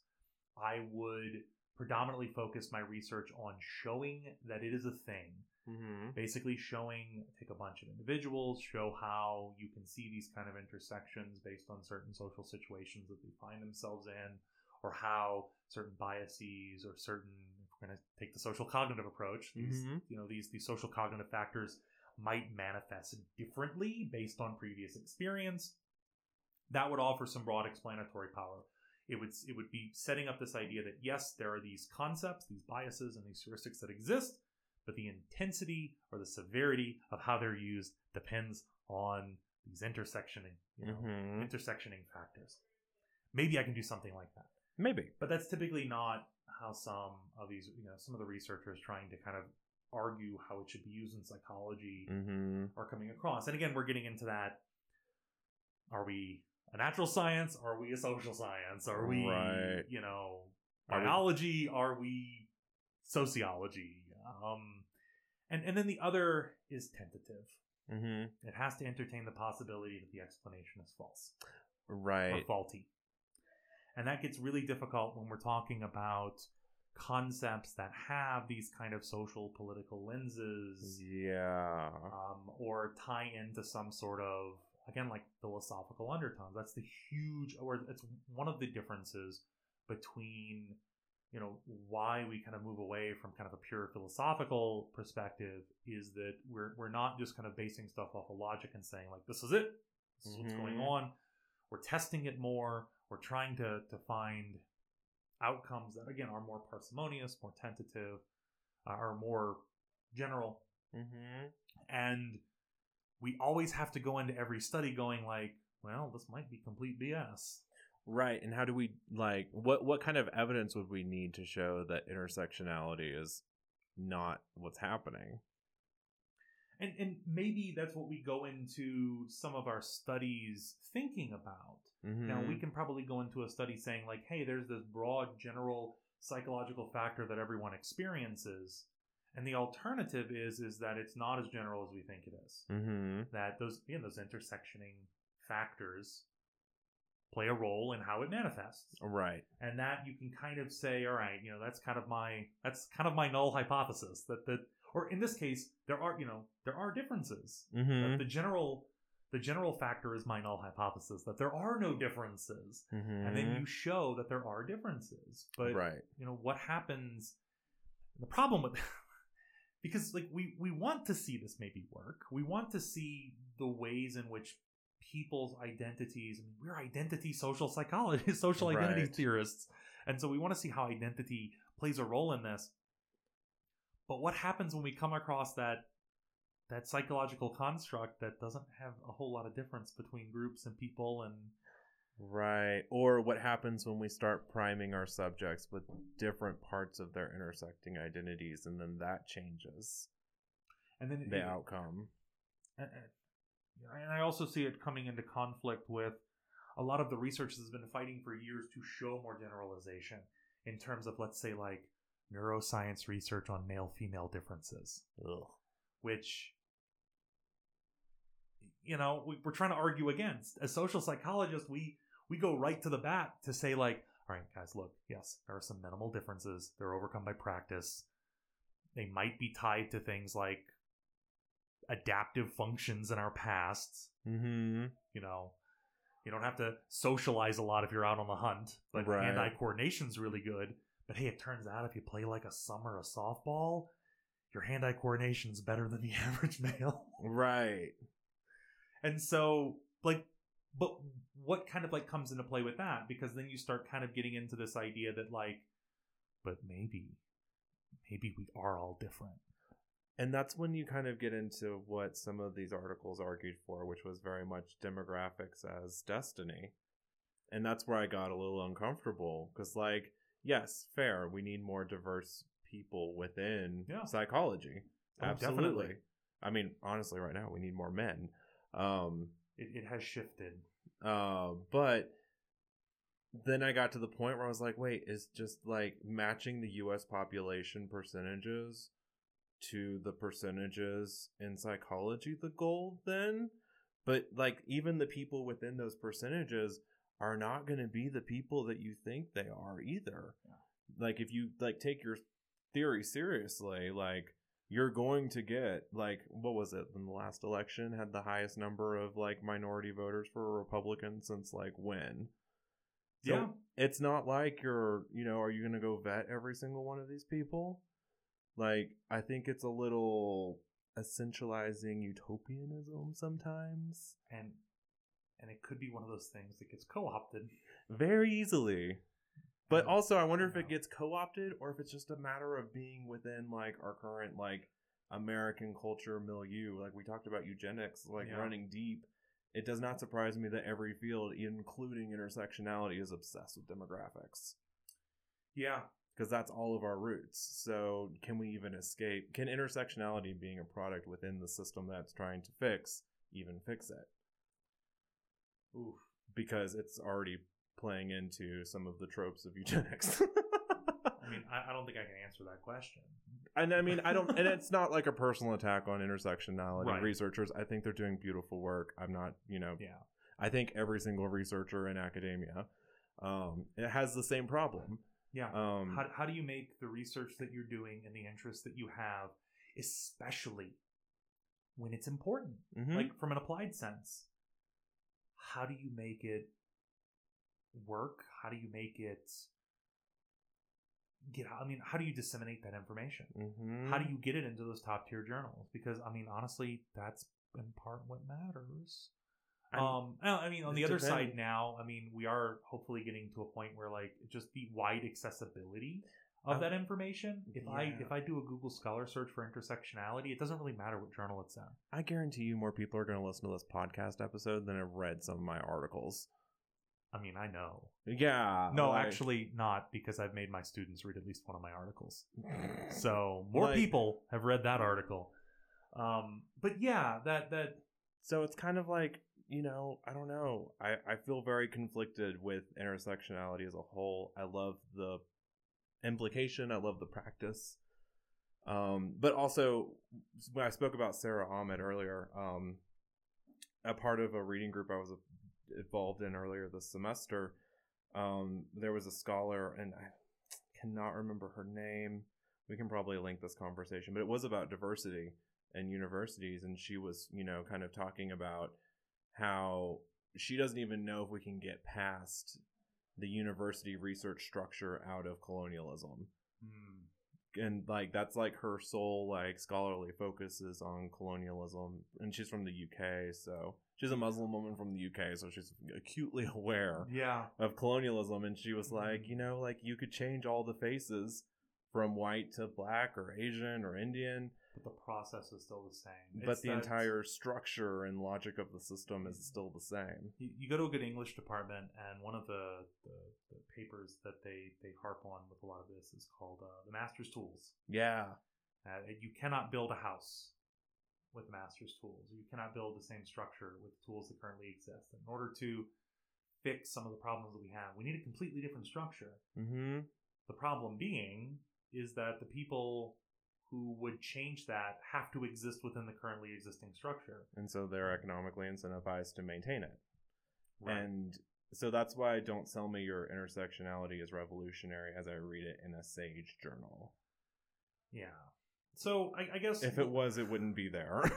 I would predominantly focus my research on showing that it is a thing
mm-hmm
basically showing take a bunch of individuals show how you can see these kind of intersections based on certain social situations that they find themselves in or how certain biases or certain we're going to take the social cognitive approach these
Mhm.
you know these these social cognitive factors might manifest differently based on previous experience that would offer some broad explanatory power it would it would be setting up this idea that yes there are these concepts these biases and these heuristics that exist but the intensity or the severity of how they're used depends on these intersectioning, you know,
Mhm.
intersectioning factors. Maybe I can do something like that,
maybe
but that's typically not how some of these, you know, some of the researchers trying to kind of argue how it should be used in psychology
mm-hmm
are coming across. And again, we're getting into that. Are we a natural science? Are we a social science? Are we,
Right.
you know, biology? Are we sociology? Um, and and then the other is tentative.
mm-hmm
It has to entertain the possibility that the explanation is false or
right
faulty, and that gets really difficult when we're talking about concepts that have these kind of social political lenses
yeah.
um, or tie into some sort of again like philosophical undertones. That's the huge or it's one of the differences between you know why we kind of move away from kind of a pure philosophical perspective is that we're we're not just kind of basing stuff off of logic and saying like this is it. This is what's going
Mhm.
on we're testing it more we're trying to to find outcomes that again are more parsimonious more tentative uh, are more general.
Mm-hmm.
And we always have to go into every study going like well this might be complete bs
right and how do we like what what kind of evidence would we need to show that intersectionality is not what's happening
and and maybe that's what we go into some of our studies thinking about.
Mm-hmm.
now we can probably go into a study saying like hey there's this broad general psychological factor that everyone experiences. And the alternative is is that it's not as general as we think it is.
Mm-hmm.
That those again those intersectioning factors play a role in how it manifests.
Right.
And that you can kind of say all right you know that's kind of my that's kind of my null hypothesis that that or in this case, there are you know there are differences.
Mm-hmm.
The general the general factor is my null hypothesis that there are no differences, and then you show that there are differences. But
Mm-hmm. right.
you know what happens? The problem with because like we we want to see this maybe work. We want to see the ways in which people's identities. I mean, we're identity social psychologists, social identity
Right.
theorists, and so we want to see how identity plays a role in this. But what happens when we come across that that psychological construct that doesn't have a whole lot of difference between groups and people and
Right. Or what happens when we start priming our subjects with different parts of their intersecting identities and then that changes
and then
the
it-
outcome.
and, I also see it coming into conflict with a lot of the research that's been fighting for years to show more generalization in terms of, let's say, like neuroscience research on male female differences,
Ugh.
which, you know, we, we're trying to argue against. As social psychologists, we, we go right to the bat to say, like, all right, guys, look, yes, there are some minimal differences. They're overcome by practice. They might be tied to things like adaptive functions in our pasts.
Mm-hmm.
You know, you don't have to socialize a lot if you're out on the hunt, but
Right.
hand-eye coordination's really good. But hey, it turns out if you play like a summer a softball, your hand-eye coordination's better than the average male.
Right.
And so, like, but what kind of like comes into play with that? Because then you start kind of getting into this idea that like, but maybe, maybe we are all different.
And that's when you kind of get into what some of these articles argued for, which was very much demographics as destiny. And that's where I got a little uncomfortable because, like, yes, fair, we need more diverse people within
Yeah.
psychology.
Oh,
Absolutely.
definitely.
I mean, honestly, right now we need more men. Um,
It, it has shifted.
uh, but then I got to the point where I was like, wait, is just like matching the US population percentages to the percentages in psychology the goal then? But like even the people within those percentages are not going to be the people that you think they are either. Like if you like take your theory seriously, like you're going to get like what was it in the last election had the highest number of like minority voters for a Republican since like when? So
Yeah.
it's not like you're, you know, are you going to go vet every single one of these people? Like, I think it's a little essentializing utopianism sometimes.
and and it could be one of those things that gets co-opted.
Very easily. But also, I wonder if it gets co opted or if it's just a matter of being within, like, our current, like, American culture milieu. Like, we talked about eugenics, like,
Yeah.
running deep. It does not surprise me that every field, including intersectionality, is obsessed with demographics.
Yeah,
because that's all of our roots. So, can we even escape? Can intersectionality being a product within the system that's trying to fix even fix it?
Oof.
Because it's already playing into some of the tropes of eugenics.
I mean, I, I don't think I can answer that question.
and I mean, I don't, and it's not like a personal attack on intersectionality
Right.
researchers. I think they're doing beautiful work. I'm not, you know,
Yeah,
I think every single researcher in academia um, it has the same problem.
yeah.
Um,
how, how do you make the research that you're doing and the interests that you have, especially when it's important,
mhm.
like from an applied sense? How do you make it work? How do you make it get? I mean, how do you disseminate that information?
Mhm.
How do you get it into those top tier journals? Because I mean, honestly, that's in part what matters. Um, I I mean, on the other
depends.
side now, I mean, we are hopefully getting to a point where like just the wide accessibility of
Um,
that information. If I if I do a Google Scholar search for intersectionality, it doesn't really matter what journal it's in.
I guarantee you more people are going to listen to this podcast episode than have read some of my articles.
I mean, I know.
Yeah.
No,
like-
actually, not because I've made my students read at least one of my articles. So more
Like-
people have read that article. Um, but yeah, that that
So it's kind of like, you know, I don't know. I, I feel very conflicted with intersectionality as a whole. I love the implication, I love the practice. Um, but also, when I spoke about Sara Ahmed earlier, um, a part of a reading group I was involved in earlier this semester, um, there was a scholar, and I cannot remember her name, we can probably link this conversation, but it was about diversity and universities, and she was, you know, kind of talking about how she doesn't even know if we can get past the university research structure out of colonialism.
Hmm.
And like that's like her sole like scholarly focus is on colonialism, and she's from the UK, so she's a Muslim woman from the UK, so she's acutely aware
Yeah.
of colonialism and she was like
Mhm.
you know like you could change all the faces from white to black or asian or indian
But the process is still the same.
but
It's
the
that-
entire structure and logic of the system is still the same
you, you go to a good English department, and one of the, the, the papers that they, they harp on with a lot of this is called uh, the Master's Tools.
yeah
Uh, you cannot build a house with master's tools. You cannot build the same structure with tools that currently exist. In order to fix some of the problems that we have, we need a completely different structure.
mm-hmm
The problem being is that the people who would change that have to exist within the currently existing structure.
and so they're economically incentivized to maintain it and so that's why don't sell me your intersectionality is revolutionary as i read it in a sage journal
yeah. So I, I guess
if it was it wouldn't be there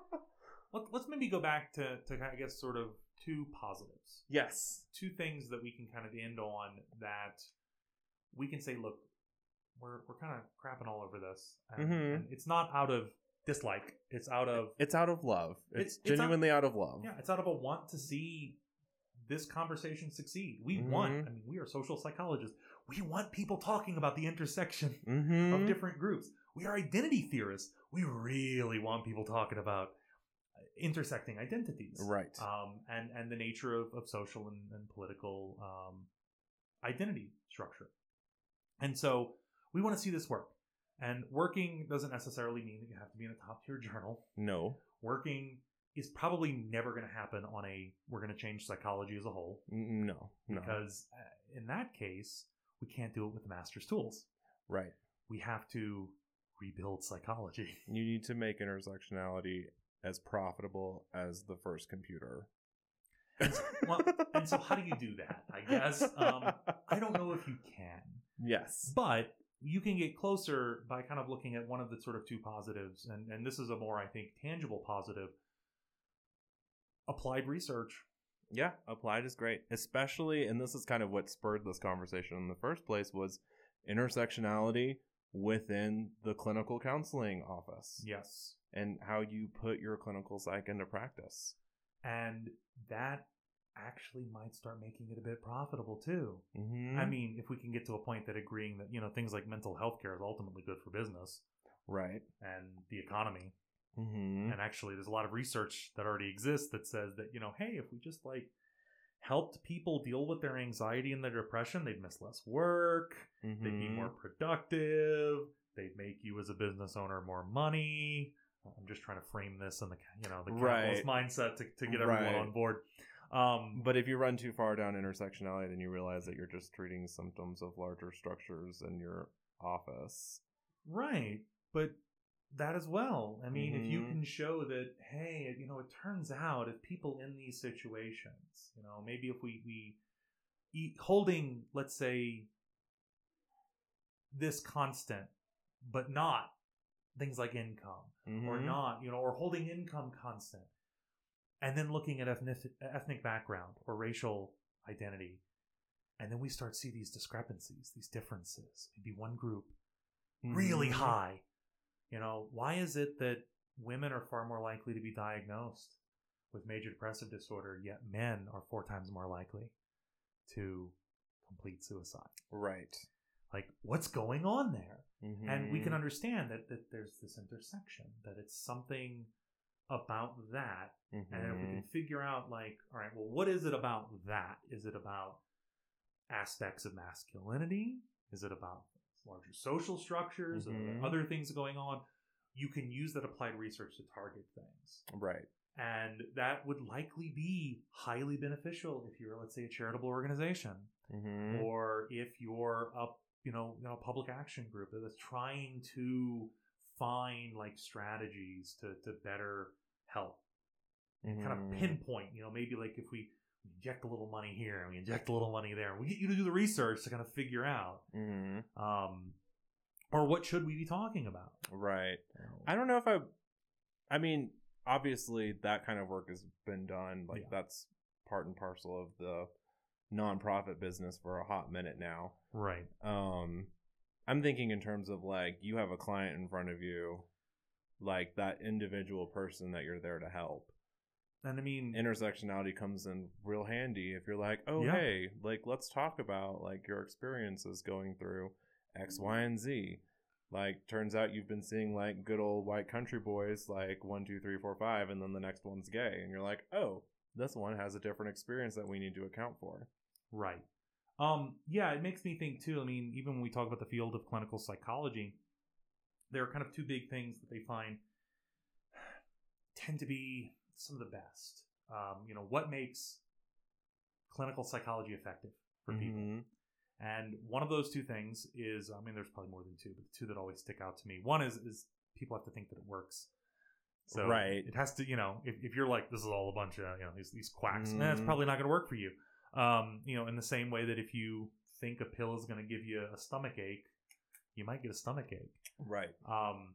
let, let's maybe go back to, to I guess sort of two positives.
yes
two things that we can kind of end on that we can say, look, we're we're kind of crapping all over this, and,
Mhm.
and it's not out of dislike; it's out of
it's out of love
It's-
it's,
it's out-
genuinely out of love
yeah, it's out of a want to see this conversation succeed. We want,
Mhm.
I mean, we are social psychologists. We want people talking about the intersection
mm-hmm.
of different groups. We are identity theorists. We really want people talking about uh, intersecting identities
right
um, and and the nature of, of social and, and political um, identity structure. And so we want to see this work. And working doesn't necessarily mean that you have to be in a top tier journal.
no
Working is probably never going to happen on a we're going to change psychology as a whole
No, no.
because uh, in that case we can't do it with the master's tools.
right.
We have to rebuild psychology.
You need to make intersectionality as profitable as the first computer.
well, and so how do you do that? I guess um, I don't know if you can.
yes.
but you can get closer by kind of looking at one of the sort of two positives and and this is a more i think tangible positive applied research
Yeah, applied is great. Especially, and this is kind of what spurred this conversation in the first place, was intersectionality within the clinical counseling office
yes
and how you put your clinical psych into practice.
and that actually might start making it a bit profitable too
Mm-hmm.
i mean if we can get to a point that agreeing that you know things like mental health care is ultimately good for business
right.
and the economy
Mm-hmm.
and actually there's a lot of research that already exists that says that you know hey if we just like helped people deal with their anxiety and their depression they'd miss less work they'd be
Mm-hmm.
more productive they'd make you as a business owner more money i'm just trying to frame this in the you know the capitalist mindset to, to get everyone
Right.
on board um
But if you run too far down intersectionality, then you realize that you're just treating symptoms of larger structures in your office.
right but that as well i mean if you
Mhm.
can show that hey you know it turns out if people in these situations you know maybe if we we e- holding let's say this constant but not things like income or
Mhm.
not, you know, or holding income constant, and then looking at ethnic ethnic background or racial identity, and then we start to see these discrepancies, these differences. Maybe one group really
Mhm.
high. You know, why is it that women are far more likely to be diagnosed with major depressive disorder, yet men are four times more likely to complete suicide?
Right.
Like, what's going on there? and we can
Mhm.
understand that, that there's this intersection that it's something about that and if we can
Mhm.
figure out like all right well what is it about that is it about aspects of masculinity is it about larger social structures
Mhm.
other things going on you can use that applied research to target things
Right.
and that would likely be highly beneficial if you're let's say a charitable organization
Mhm.
or if you're a you know, you know public action group that's trying to find like strategies to to better help kind of
Mhm.
pinpoint you know maybe like if we inject a little money here and we inject a little money there we get you to do the research to kind of figure out
Mhm.
um or what should we be talking about?
Right. I don't know if I. I mean, obviously, that kind of work has been done. Like
Yeah.
that's part and parcel of the nonprofit business for a hot minute now.
right.
Um, I'm thinking in terms of like you have a client in front of you, like that individual person that you're there to help.
And I mean,
Intersectionality comes in real handy if you're like, oh
Yeah.
hey, like let's talk about like your experiences going through X, Y, and Z. Like, turns out you've been seeing like good old white country boys, like one, two, three, four, five, and then the next one's gay, and you're like, oh, this one has a different experience that we need to account for.
Right. Um, yeah, it makes me think too. I mean, even when we talk about the field of clinical psychology, there are kind of two big things that they find tend to be some of the best. Um, you know, what makes clinical psychology effective for people?
Mhm.
And one of those two things is, I mean, there's probably more than two, but the two that always stick out to me. One is is people have to think that it works. So
Right.
it has to, you know, if, if you're like, this is all a bunch of, you know, these, these quacks, eh, it's
Mhm.
probably not going to work for you. Um, you know, in the same way that if you think a pill is going to give you a stomach ache, you might get a stomach ache.
Right.
Um,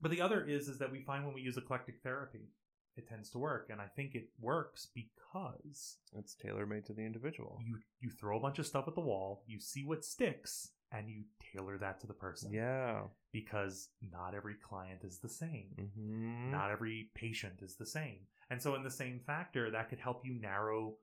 but the other is is that we find when we use eclectic therapy, it tends to work, and I think it works because
It's tailor made to the individual.
you you throw a bunch of stuff at the wall, you see what sticks, and you tailor that to the person.
Yeah.
Because not every client is the same.
Mm-hmm.
Not every patient is the same. And so in the same factor, that could help you narrow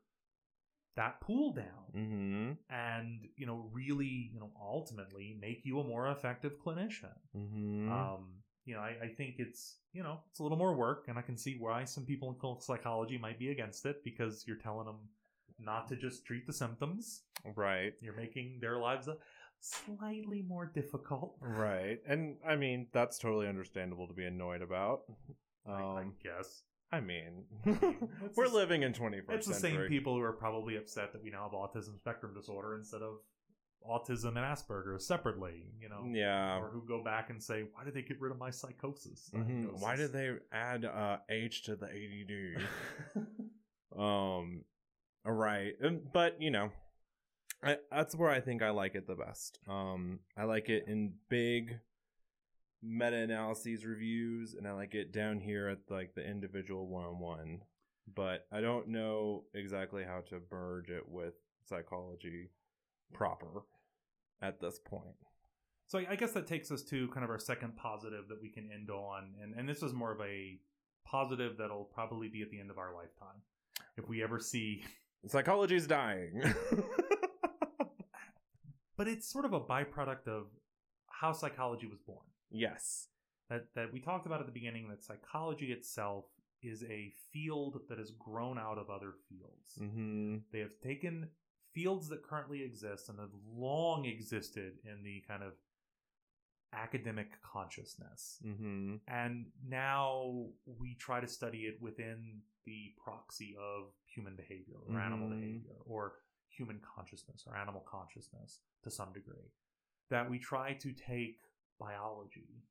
that pool down
Mm-hmm.
and, you know, really, you know, ultimately make you a more effective clinician.
Mm-hmm.
Um, you know, I, I think it's you know it's a little more work, and I can see why some people in clinical psychology might be against it because you're telling them not to just treat the symptoms.
right.
You're making their lives a slightly more difficult.
Right. And I mean, that's totally understandable to be annoyed about.
I, I
Um,
guess
I mean, we're
the-
living in 21st
it's the
century.
same people who are probably upset that we now have autism spectrum disorder instead of autism and Asperger's separately. You know,
Yeah.
or who go back and say, "Why did they get rid of my psychosis?"
Mhm. Why did they add uh, H to the ADD? um, right. But you know, I, that's where I think I like it the best. Um, I like it in big meta-analyses reviews, and I like it down here at like the individual one-on-one. But I don't know exactly how to merge it with psychology proper at this point.
So I guess that takes us to kind of our second positive that we can end on, and and this is more of a positive that'll probably be at the end of our lifetime. If we ever see,
Psychology's dying.
but it's sort of a byproduct of how psychology was born.
yes.
That that we talked about at the beginning that psychology itself is a field that has grown out of other fields.
Mm-hmm.
They have taken fields that currently exist and have long existed in the kind of academic consciousness.
Mm-hmm.
and now we try to study it within the proxy of human behavior or animal
Mhm.
behavior or human consciousness or animal consciousness to some degree that we try to take biology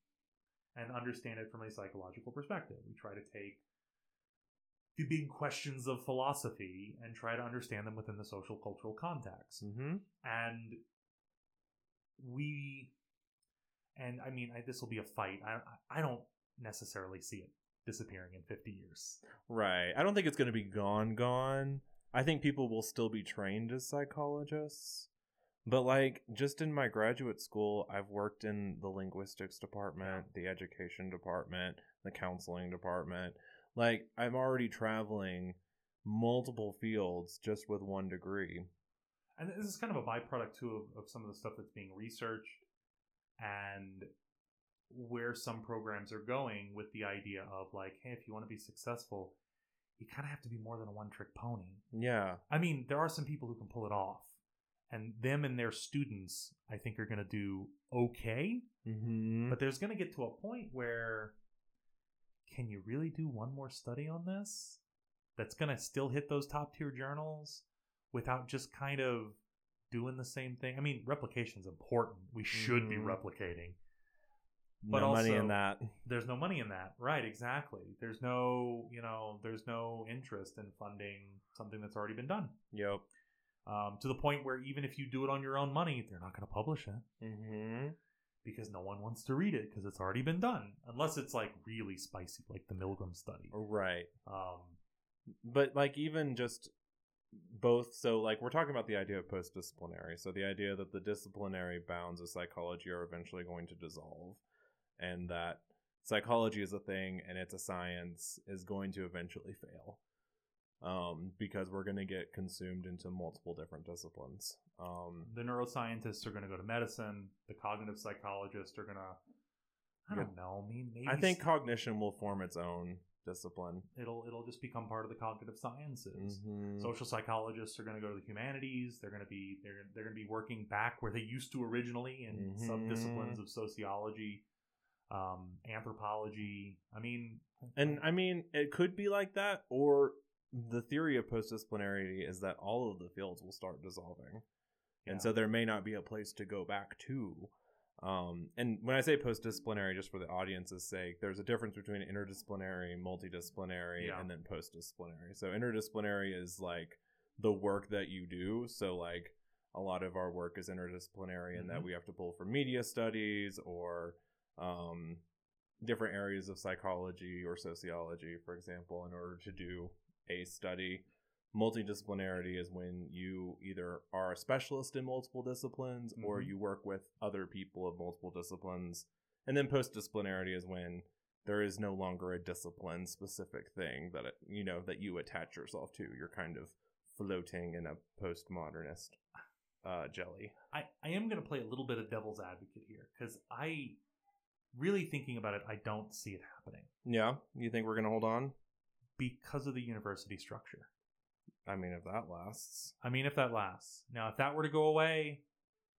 and understand it from a psychological perspective we try to take the big questions of philosophy and try to understand them within the social cultural context
Mm-hmm.
and we and i mean I, this will be a fight I, I I don't necessarily see it disappearing in 50 years
Right. I don't think it's going to be gone, gone. I think people will still be trained as psychologists. But, like, just in my graduate school, I've worked in the linguistics department, the education department, the counseling department. Like, I'm already traveling multiple fields just with one degree.
and this is kind of a byproduct too of, of some of the stuff that's being researched and where some programs are going with the idea of like hey if you want to be successful you kind of have to be more than a one trick pony
Yeah.
i mean there are some people who can pull it off and them and their students i think are going to do okay
Mm-hmm.
But there's going to get to a point where can you really do one more study on this that's going to still hit those top tier journals without just kind of doing the same thing? I mean, replication's important. We should be
Mhm.
replicating. but
no money in that.
There's no money in that. Right, exactly. There's no, you know, there's no interest in funding something that's already been done.
Yep.
Um, to the point where even if you do it on your own money, they're not going to publish it.
Mm-hmm.
Because no one wants to read it because it's already been done unless it's like really spicy like the milgram study.
Right.
Um
but like even just both so like we're talking about the idea of post-disciplinary. So the idea that the disciplinary bounds of psychology are eventually going to dissolve and that psychology is a thing and it's a science is going to eventually fail um, because we're going to get consumed into multiple different disciplines. Um,
the neuroscientists are going to go to medicine. The cognitive psychologists are going to i don't know I mean, maybe
i think cognition will form its own discipline.
It'll it'll just become part of the cognitive sciences.
Mhm.
social psychologists are going to go to the humanities. They're going to be they're, they're going to be working back where they used to originally in
Mhm.
subdisciplines of sociology um anthropology. I mean
And I mean, it could be like that, or the theory of post disciplinarity is that all of the fields will start dissolving.
Yeah.
And so there may not be a place to go back to. Um, and when I say post disciplinary, just for the audience's sake, there's a difference between interdisciplinary, multidisciplinary,
Yeah.
and then post disciplinary. So interdisciplinary is like the work that you do. So, like, a lot of our work is interdisciplinary in that
Mhm.
we have to pull from media studies or um, different areas of psychology or sociology, for example, in order to do a study. Multidisciplinarity is when you either are a specialist in multiple disciplines or
Mhm.
you work with other people of multiple disciplines. And then post disciplinarity is when there is no longer a discipline specific thing that it, you know that you attach yourself to. You're kind of floating in a postmodernist uh, jelly.
I, I am going to play a little bit of devil's advocate here because I really thinking about it, I don't see it happening
Yeah, you think we're gonna hold on?
Because of the university structure.
I mean, if that lasts.
I mean, if that lasts. Now, if that were to go away,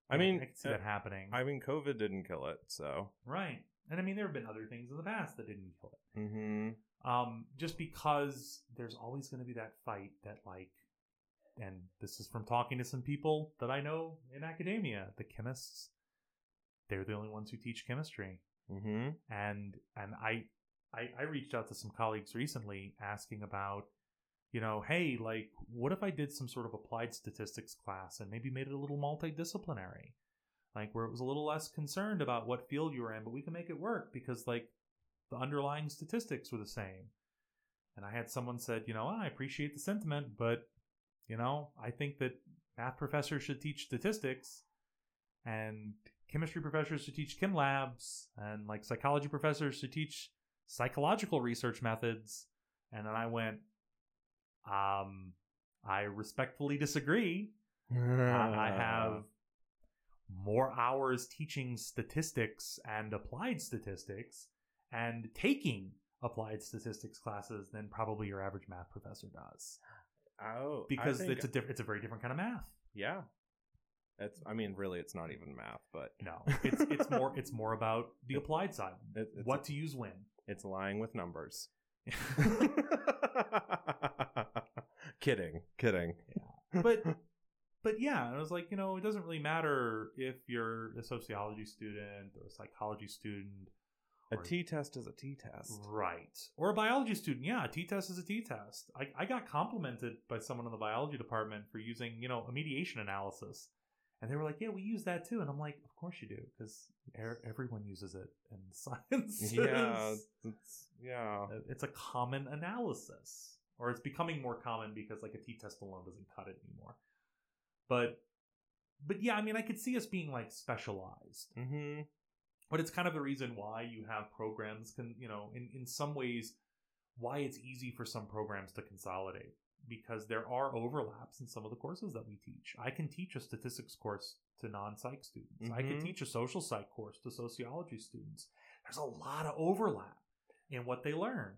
I mean,
I could see
uh,
that happening.
I mean, COVID didn't kill it, so.
right. And I mean, there have been other things in the past that didn't kill it.
Mm-hmm.
Um, just because there's always going to be that fight that, like, and this is from talking to some people that I know in academia, the chemists, they're the only ones who teach chemistry.
Mm-hmm.
and and I, I I reached out to some colleagues recently asking about you know hey like what if I did some sort of applied statistics class and maybe made it a little multidisciplinary? Like where it was a little less concerned about what field you were in but we can make it work because like the underlying statistics were the same. And I had someone said you know I appreciate the sentiment but you know I think that math professors should teach statistics and chemistry professors should teach chem labs and like psychology professors should teach psychological research methods and then i went um i respectfully disagree. I- i have more hours teaching statistics and applied statistics and taking applied statistics classes than probably your average math professor does.
Oh,
because
think-
it's a diff- it's a very different kind of math.
Yeah. It's. I mean, really, it's not even math, but
no. It's it's more it's more about the applied side.
it,
what to use when
It's lying with numbers. kidding, kidding.
but but yeah and i was like you know it doesn't really matter if you're a sociology student or a psychology student
a
or-
T test is a T test.
right or a biology student yeah a t-test is a t-test I, I got complimented by someone in the biology department for using you know a mediation analysis and they were like yeah we use that too. And i'm like of course you do because everyone uses it in science
Yeah, it's, yeah.
it's a common analysis or it's becoming more common because like a t-test alone doesn't cut it anymore. But but yeah i mean i could see us being like specialized.
Mm-hmm.
but it's kind of the reason why you have programs can you know in in some ways why it's easy for some programs to consolidate because there are overlaps in some of the courses that we teach i can teach a statistics course to non-psych students i can
Mhm.
teach a social psych course to sociology students there's a lot of overlap in what they learn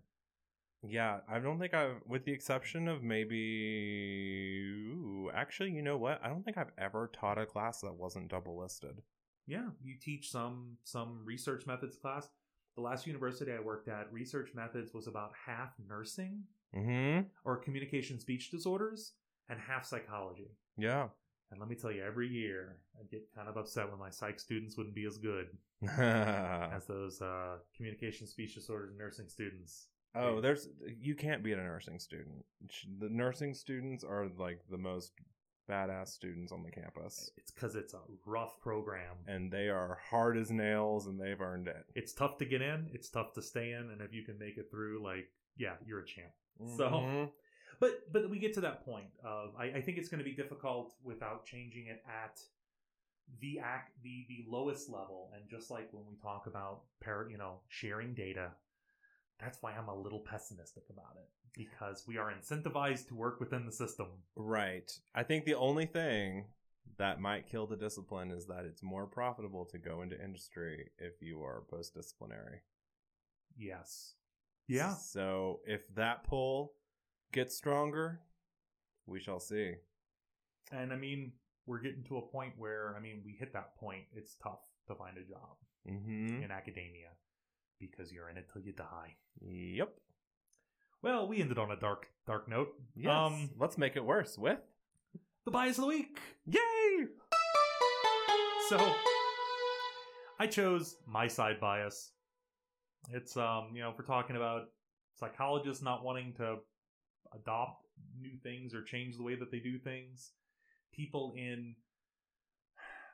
Yeah, I don't think I've, with the exception of maybe, ooh, actually, you know what? I don't think I've ever taught a class that wasn't double listed.
yeah you teach some some research methods class the last university i worked at research methods was about half nursing
Mm-hmm.
or communication speech disorders and half psychology
Yeah.
and let me tell you every year i'd get kind of upset when my psych students wouldn't be as good as those uh, communication speech disorders nursing students Oh,
there's you can't be a nursing student. The nursing students are like the most badass students on the campus.
It's because it's a rough program.
And they are hard as nails and they've earned it.
It's tough to get in. It's tough to stay in. And if you can make it through, like, yeah, you're a champ. So-
Mhm.
But but we get to that point of I, I think it's going to be difficult without changing it at the act the the lowest level. And just like when we talk about par you know sharing data, that's why I'm a little pessimistic about it because we are incentivized to work within the system.
Right. I think the only thing that might kill the discipline is that it's more profitable to go into industry if you are post disciplinary.
Yes. Yeah.
So if that pull gets stronger, we shall see.
And I mean, we're getting to a point where I mean, we hit that point. It's tough to find a job
Mm-hmm.
in academia because you're in it till you die.
Yep.
Well, we ended on a dark dark note.
Yes.
Um,
Let's make it worse with.
the bias of the week.
Yay!
So I chose myside bias. It's um, you know, if we're talking about psychologists not wanting to adopt new things or change the way that they do things, people in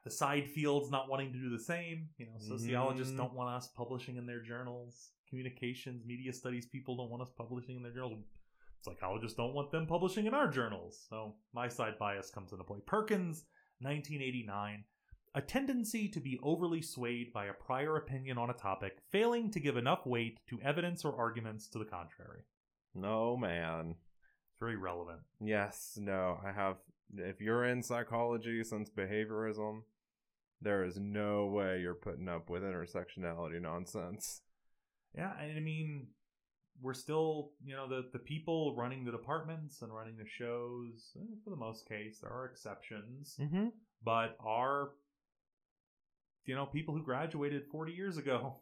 the side fields not wanting to do the same, you know, sociologists
Mhm.
don't want us publishing in their journals, communications, media studies people don't want us publishing in their journals. Psychologists don't want them publishing in our journals. So myside bias comes into play. Perkins, 1989 a tendency to be overly swayed by a prior opinion on a topic, failing to give enough weight to evidence or arguments to the contrary.
No, man.
It's very relevant.
Yes, no, I have. If you're in psychology since behaviorism, there is no way you're putting up with intersectionality nonsense.
Yeah, and I mean, we're still, you know, the, the people running the departments and running the shows, eh, for the most case, there are exceptions,
Mm-hmm.
but are, you know, people who graduated 40 years ago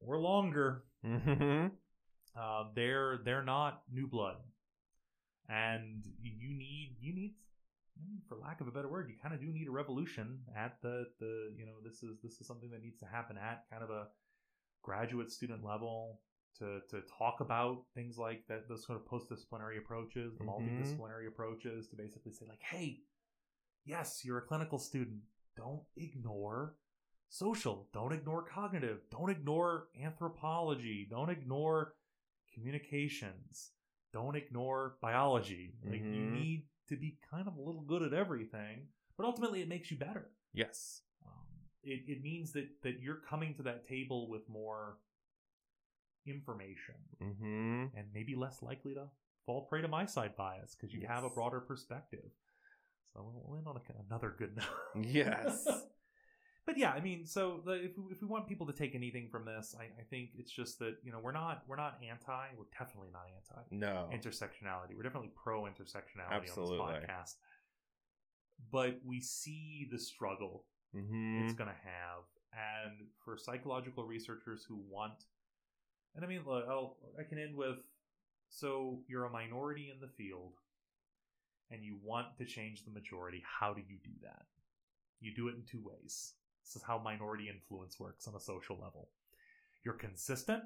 or longer.
Mm-hmm.
Uh, they're they're not new blood, and you need you need, for lack of a better word, you kind of do need a revolution at the the you know this is this is something that needs to happen at kind of a graduate student level to to talk about things like that those sort of post disciplinary approaches, the
Mhm.
multidisciplinary approaches to basically say like, hey, yes, you're a clinical student, don't ignore social. Don't ignore cognitive. Don't ignore anthropology. Don't ignore communications. Don't ignore biology. Like you need to be kind of a little good at everything, but ultimately it makes you better.
Yes.
Um, it, it means that that you're coming to that table with more information
Mm-hmm.
and maybe less likely to fall prey to myside bias because you have a broader perspective. So we'll- we'll end on a, another good note.
Yes.
but yeah, I mean, so the, if we, if we want people to take anything from this, I, I think it's just that you know we're not we're not anti, we're definitely not anti
No.
intersectionality. We're definitely pro intersectionality
Absolutely.
on this podcast. But we see the struggle
Mm-hmm.
it's going to have, and for psychological researchers who want, and I mean, look, I'll, I can end with, so you're a minority in the field, and you want to change the majority. How do you do that? You do it in two ways. This is how minority influence works on a social level. You're consistent.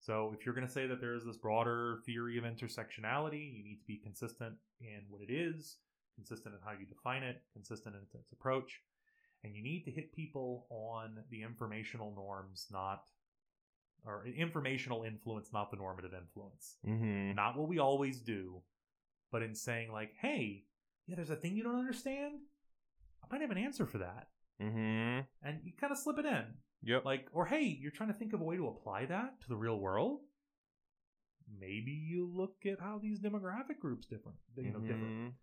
So if you're going to say that there is this broader theory of intersectionality, you need to be consistent in what it is, consistent in how you define it, consistent in its approach, and you need to hit people on the informational norms, not or informational influence, not the normative influence.
Mm-hmm.
Not what we always do, but in saying like, "Hey, yeah, there's a thing you don't understand. I might have an answer for that,"
Mm-hmm.
and you kind of slip it in,
Yep.
like, or hey, you're trying to think of a way to apply that to the real world. Maybe you look at how these demographic groups different, you know, different.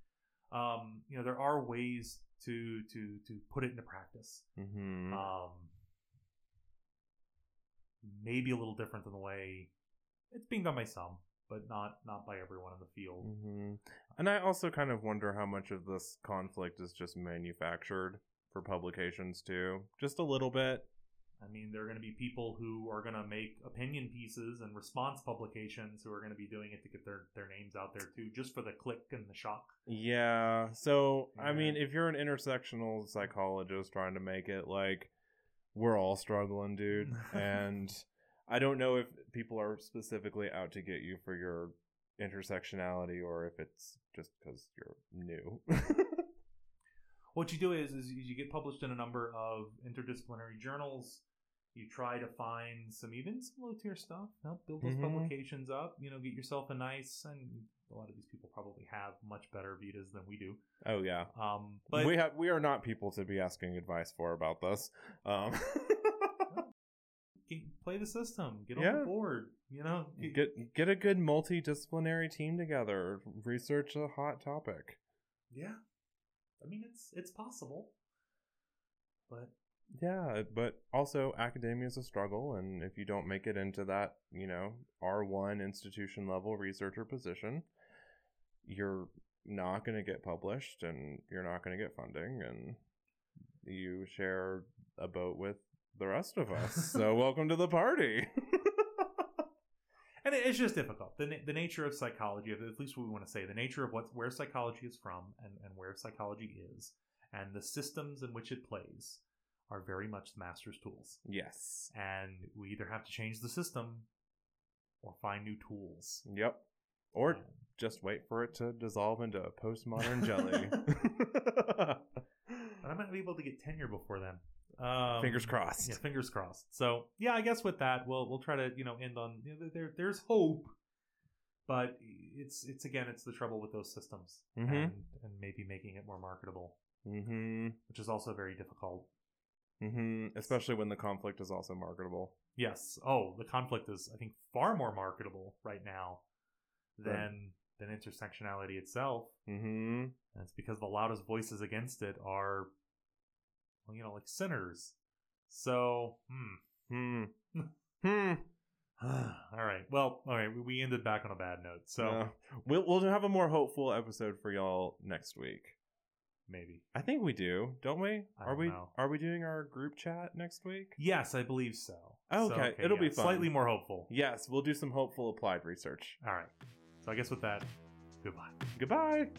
Mhm.
Um, you know, there are ways to to to put it into practice.
Mhm.
Um, maybe a little different than the way it's being done by some, but not not by everyone in the field.
hmm And I also kind of wonder how much of this conflict is just manufactured for publications too. Just a little bit.
I mean, there are going to be people who are going to make opinion pieces and response publications who are going to be doing it to get their their names out there too, just for the click and the shock.
Yeah. So I mean, if you're an intersectional psychologist trying to make it like we're all struggling, dude, and I don't know if people are specifically out to get you for your intersectionality or if it's just because you're new.
what you do is, is you get published in a number of interdisciplinary journals. You try to find some even some low tier stuff. Help build those
Mhm.
publications up. You know, get yourself a nice and a lot of these people probably have much better Vitas than we do.
oh yeah,
Um, but
we have we are not people to be asking advice for about this. Um,
play the system. Get
Yeah.
on the board. You know, get-
get a good multidisciplinary team together. Research a hot topic.
yeah. I mean, it's it's possible, but
Yeah, but also academia is a struggle, and if you don't make it into that, you know, R one institution level researcher position, you're not going to get published, and you're not going to get funding, and you share a boat with the rest of us. so welcome to the party.
and it's just difficult. The the nature of psychology, at least what we want to say, the nature of what where psychology is from and and where psychology is, and the systems in which it plays, are very much the master's tools.
yes.
And we either have to change the system or find new tools.
Yep. Or
And-
just wait for it to dissolve into a postmodern jelly.
but I might be able to get tenure before then. Um,
Fingers crossed.
Yeah, fingers crossed. So yeah, I guess with that, we'll we'll try to you know end on you know, there. There's hope, but it's it's again it's the trouble with those systems
Mhm.
and and maybe making it more marketable,
mm-hmm.
which is also very difficult.
Mm-hmm. Especially when the conflict is also marketable.
Yes. Oh, the conflict is I think far more marketable right now than than intersectionality itself.
Mm-hmm.
And it's because the loudest voices against it are, well, you know, like sinners. So, hmm.
Hmm. hmm.
all right. Well, all right. we- ended back on a bad note. So
Uh, we'll we'll have a more hopeful episode for y'all next week.
maybe.
I think we do, don't we?
I
are
don't
we
know.
are we doing our group chat next week?
Yes, I believe so.
Okay,
So,
it'll be fun.
Slightly more hopeful.
Yes, we'll do some hopeful applied research.
All right. So I guess with that, goodbye.
Goodbye.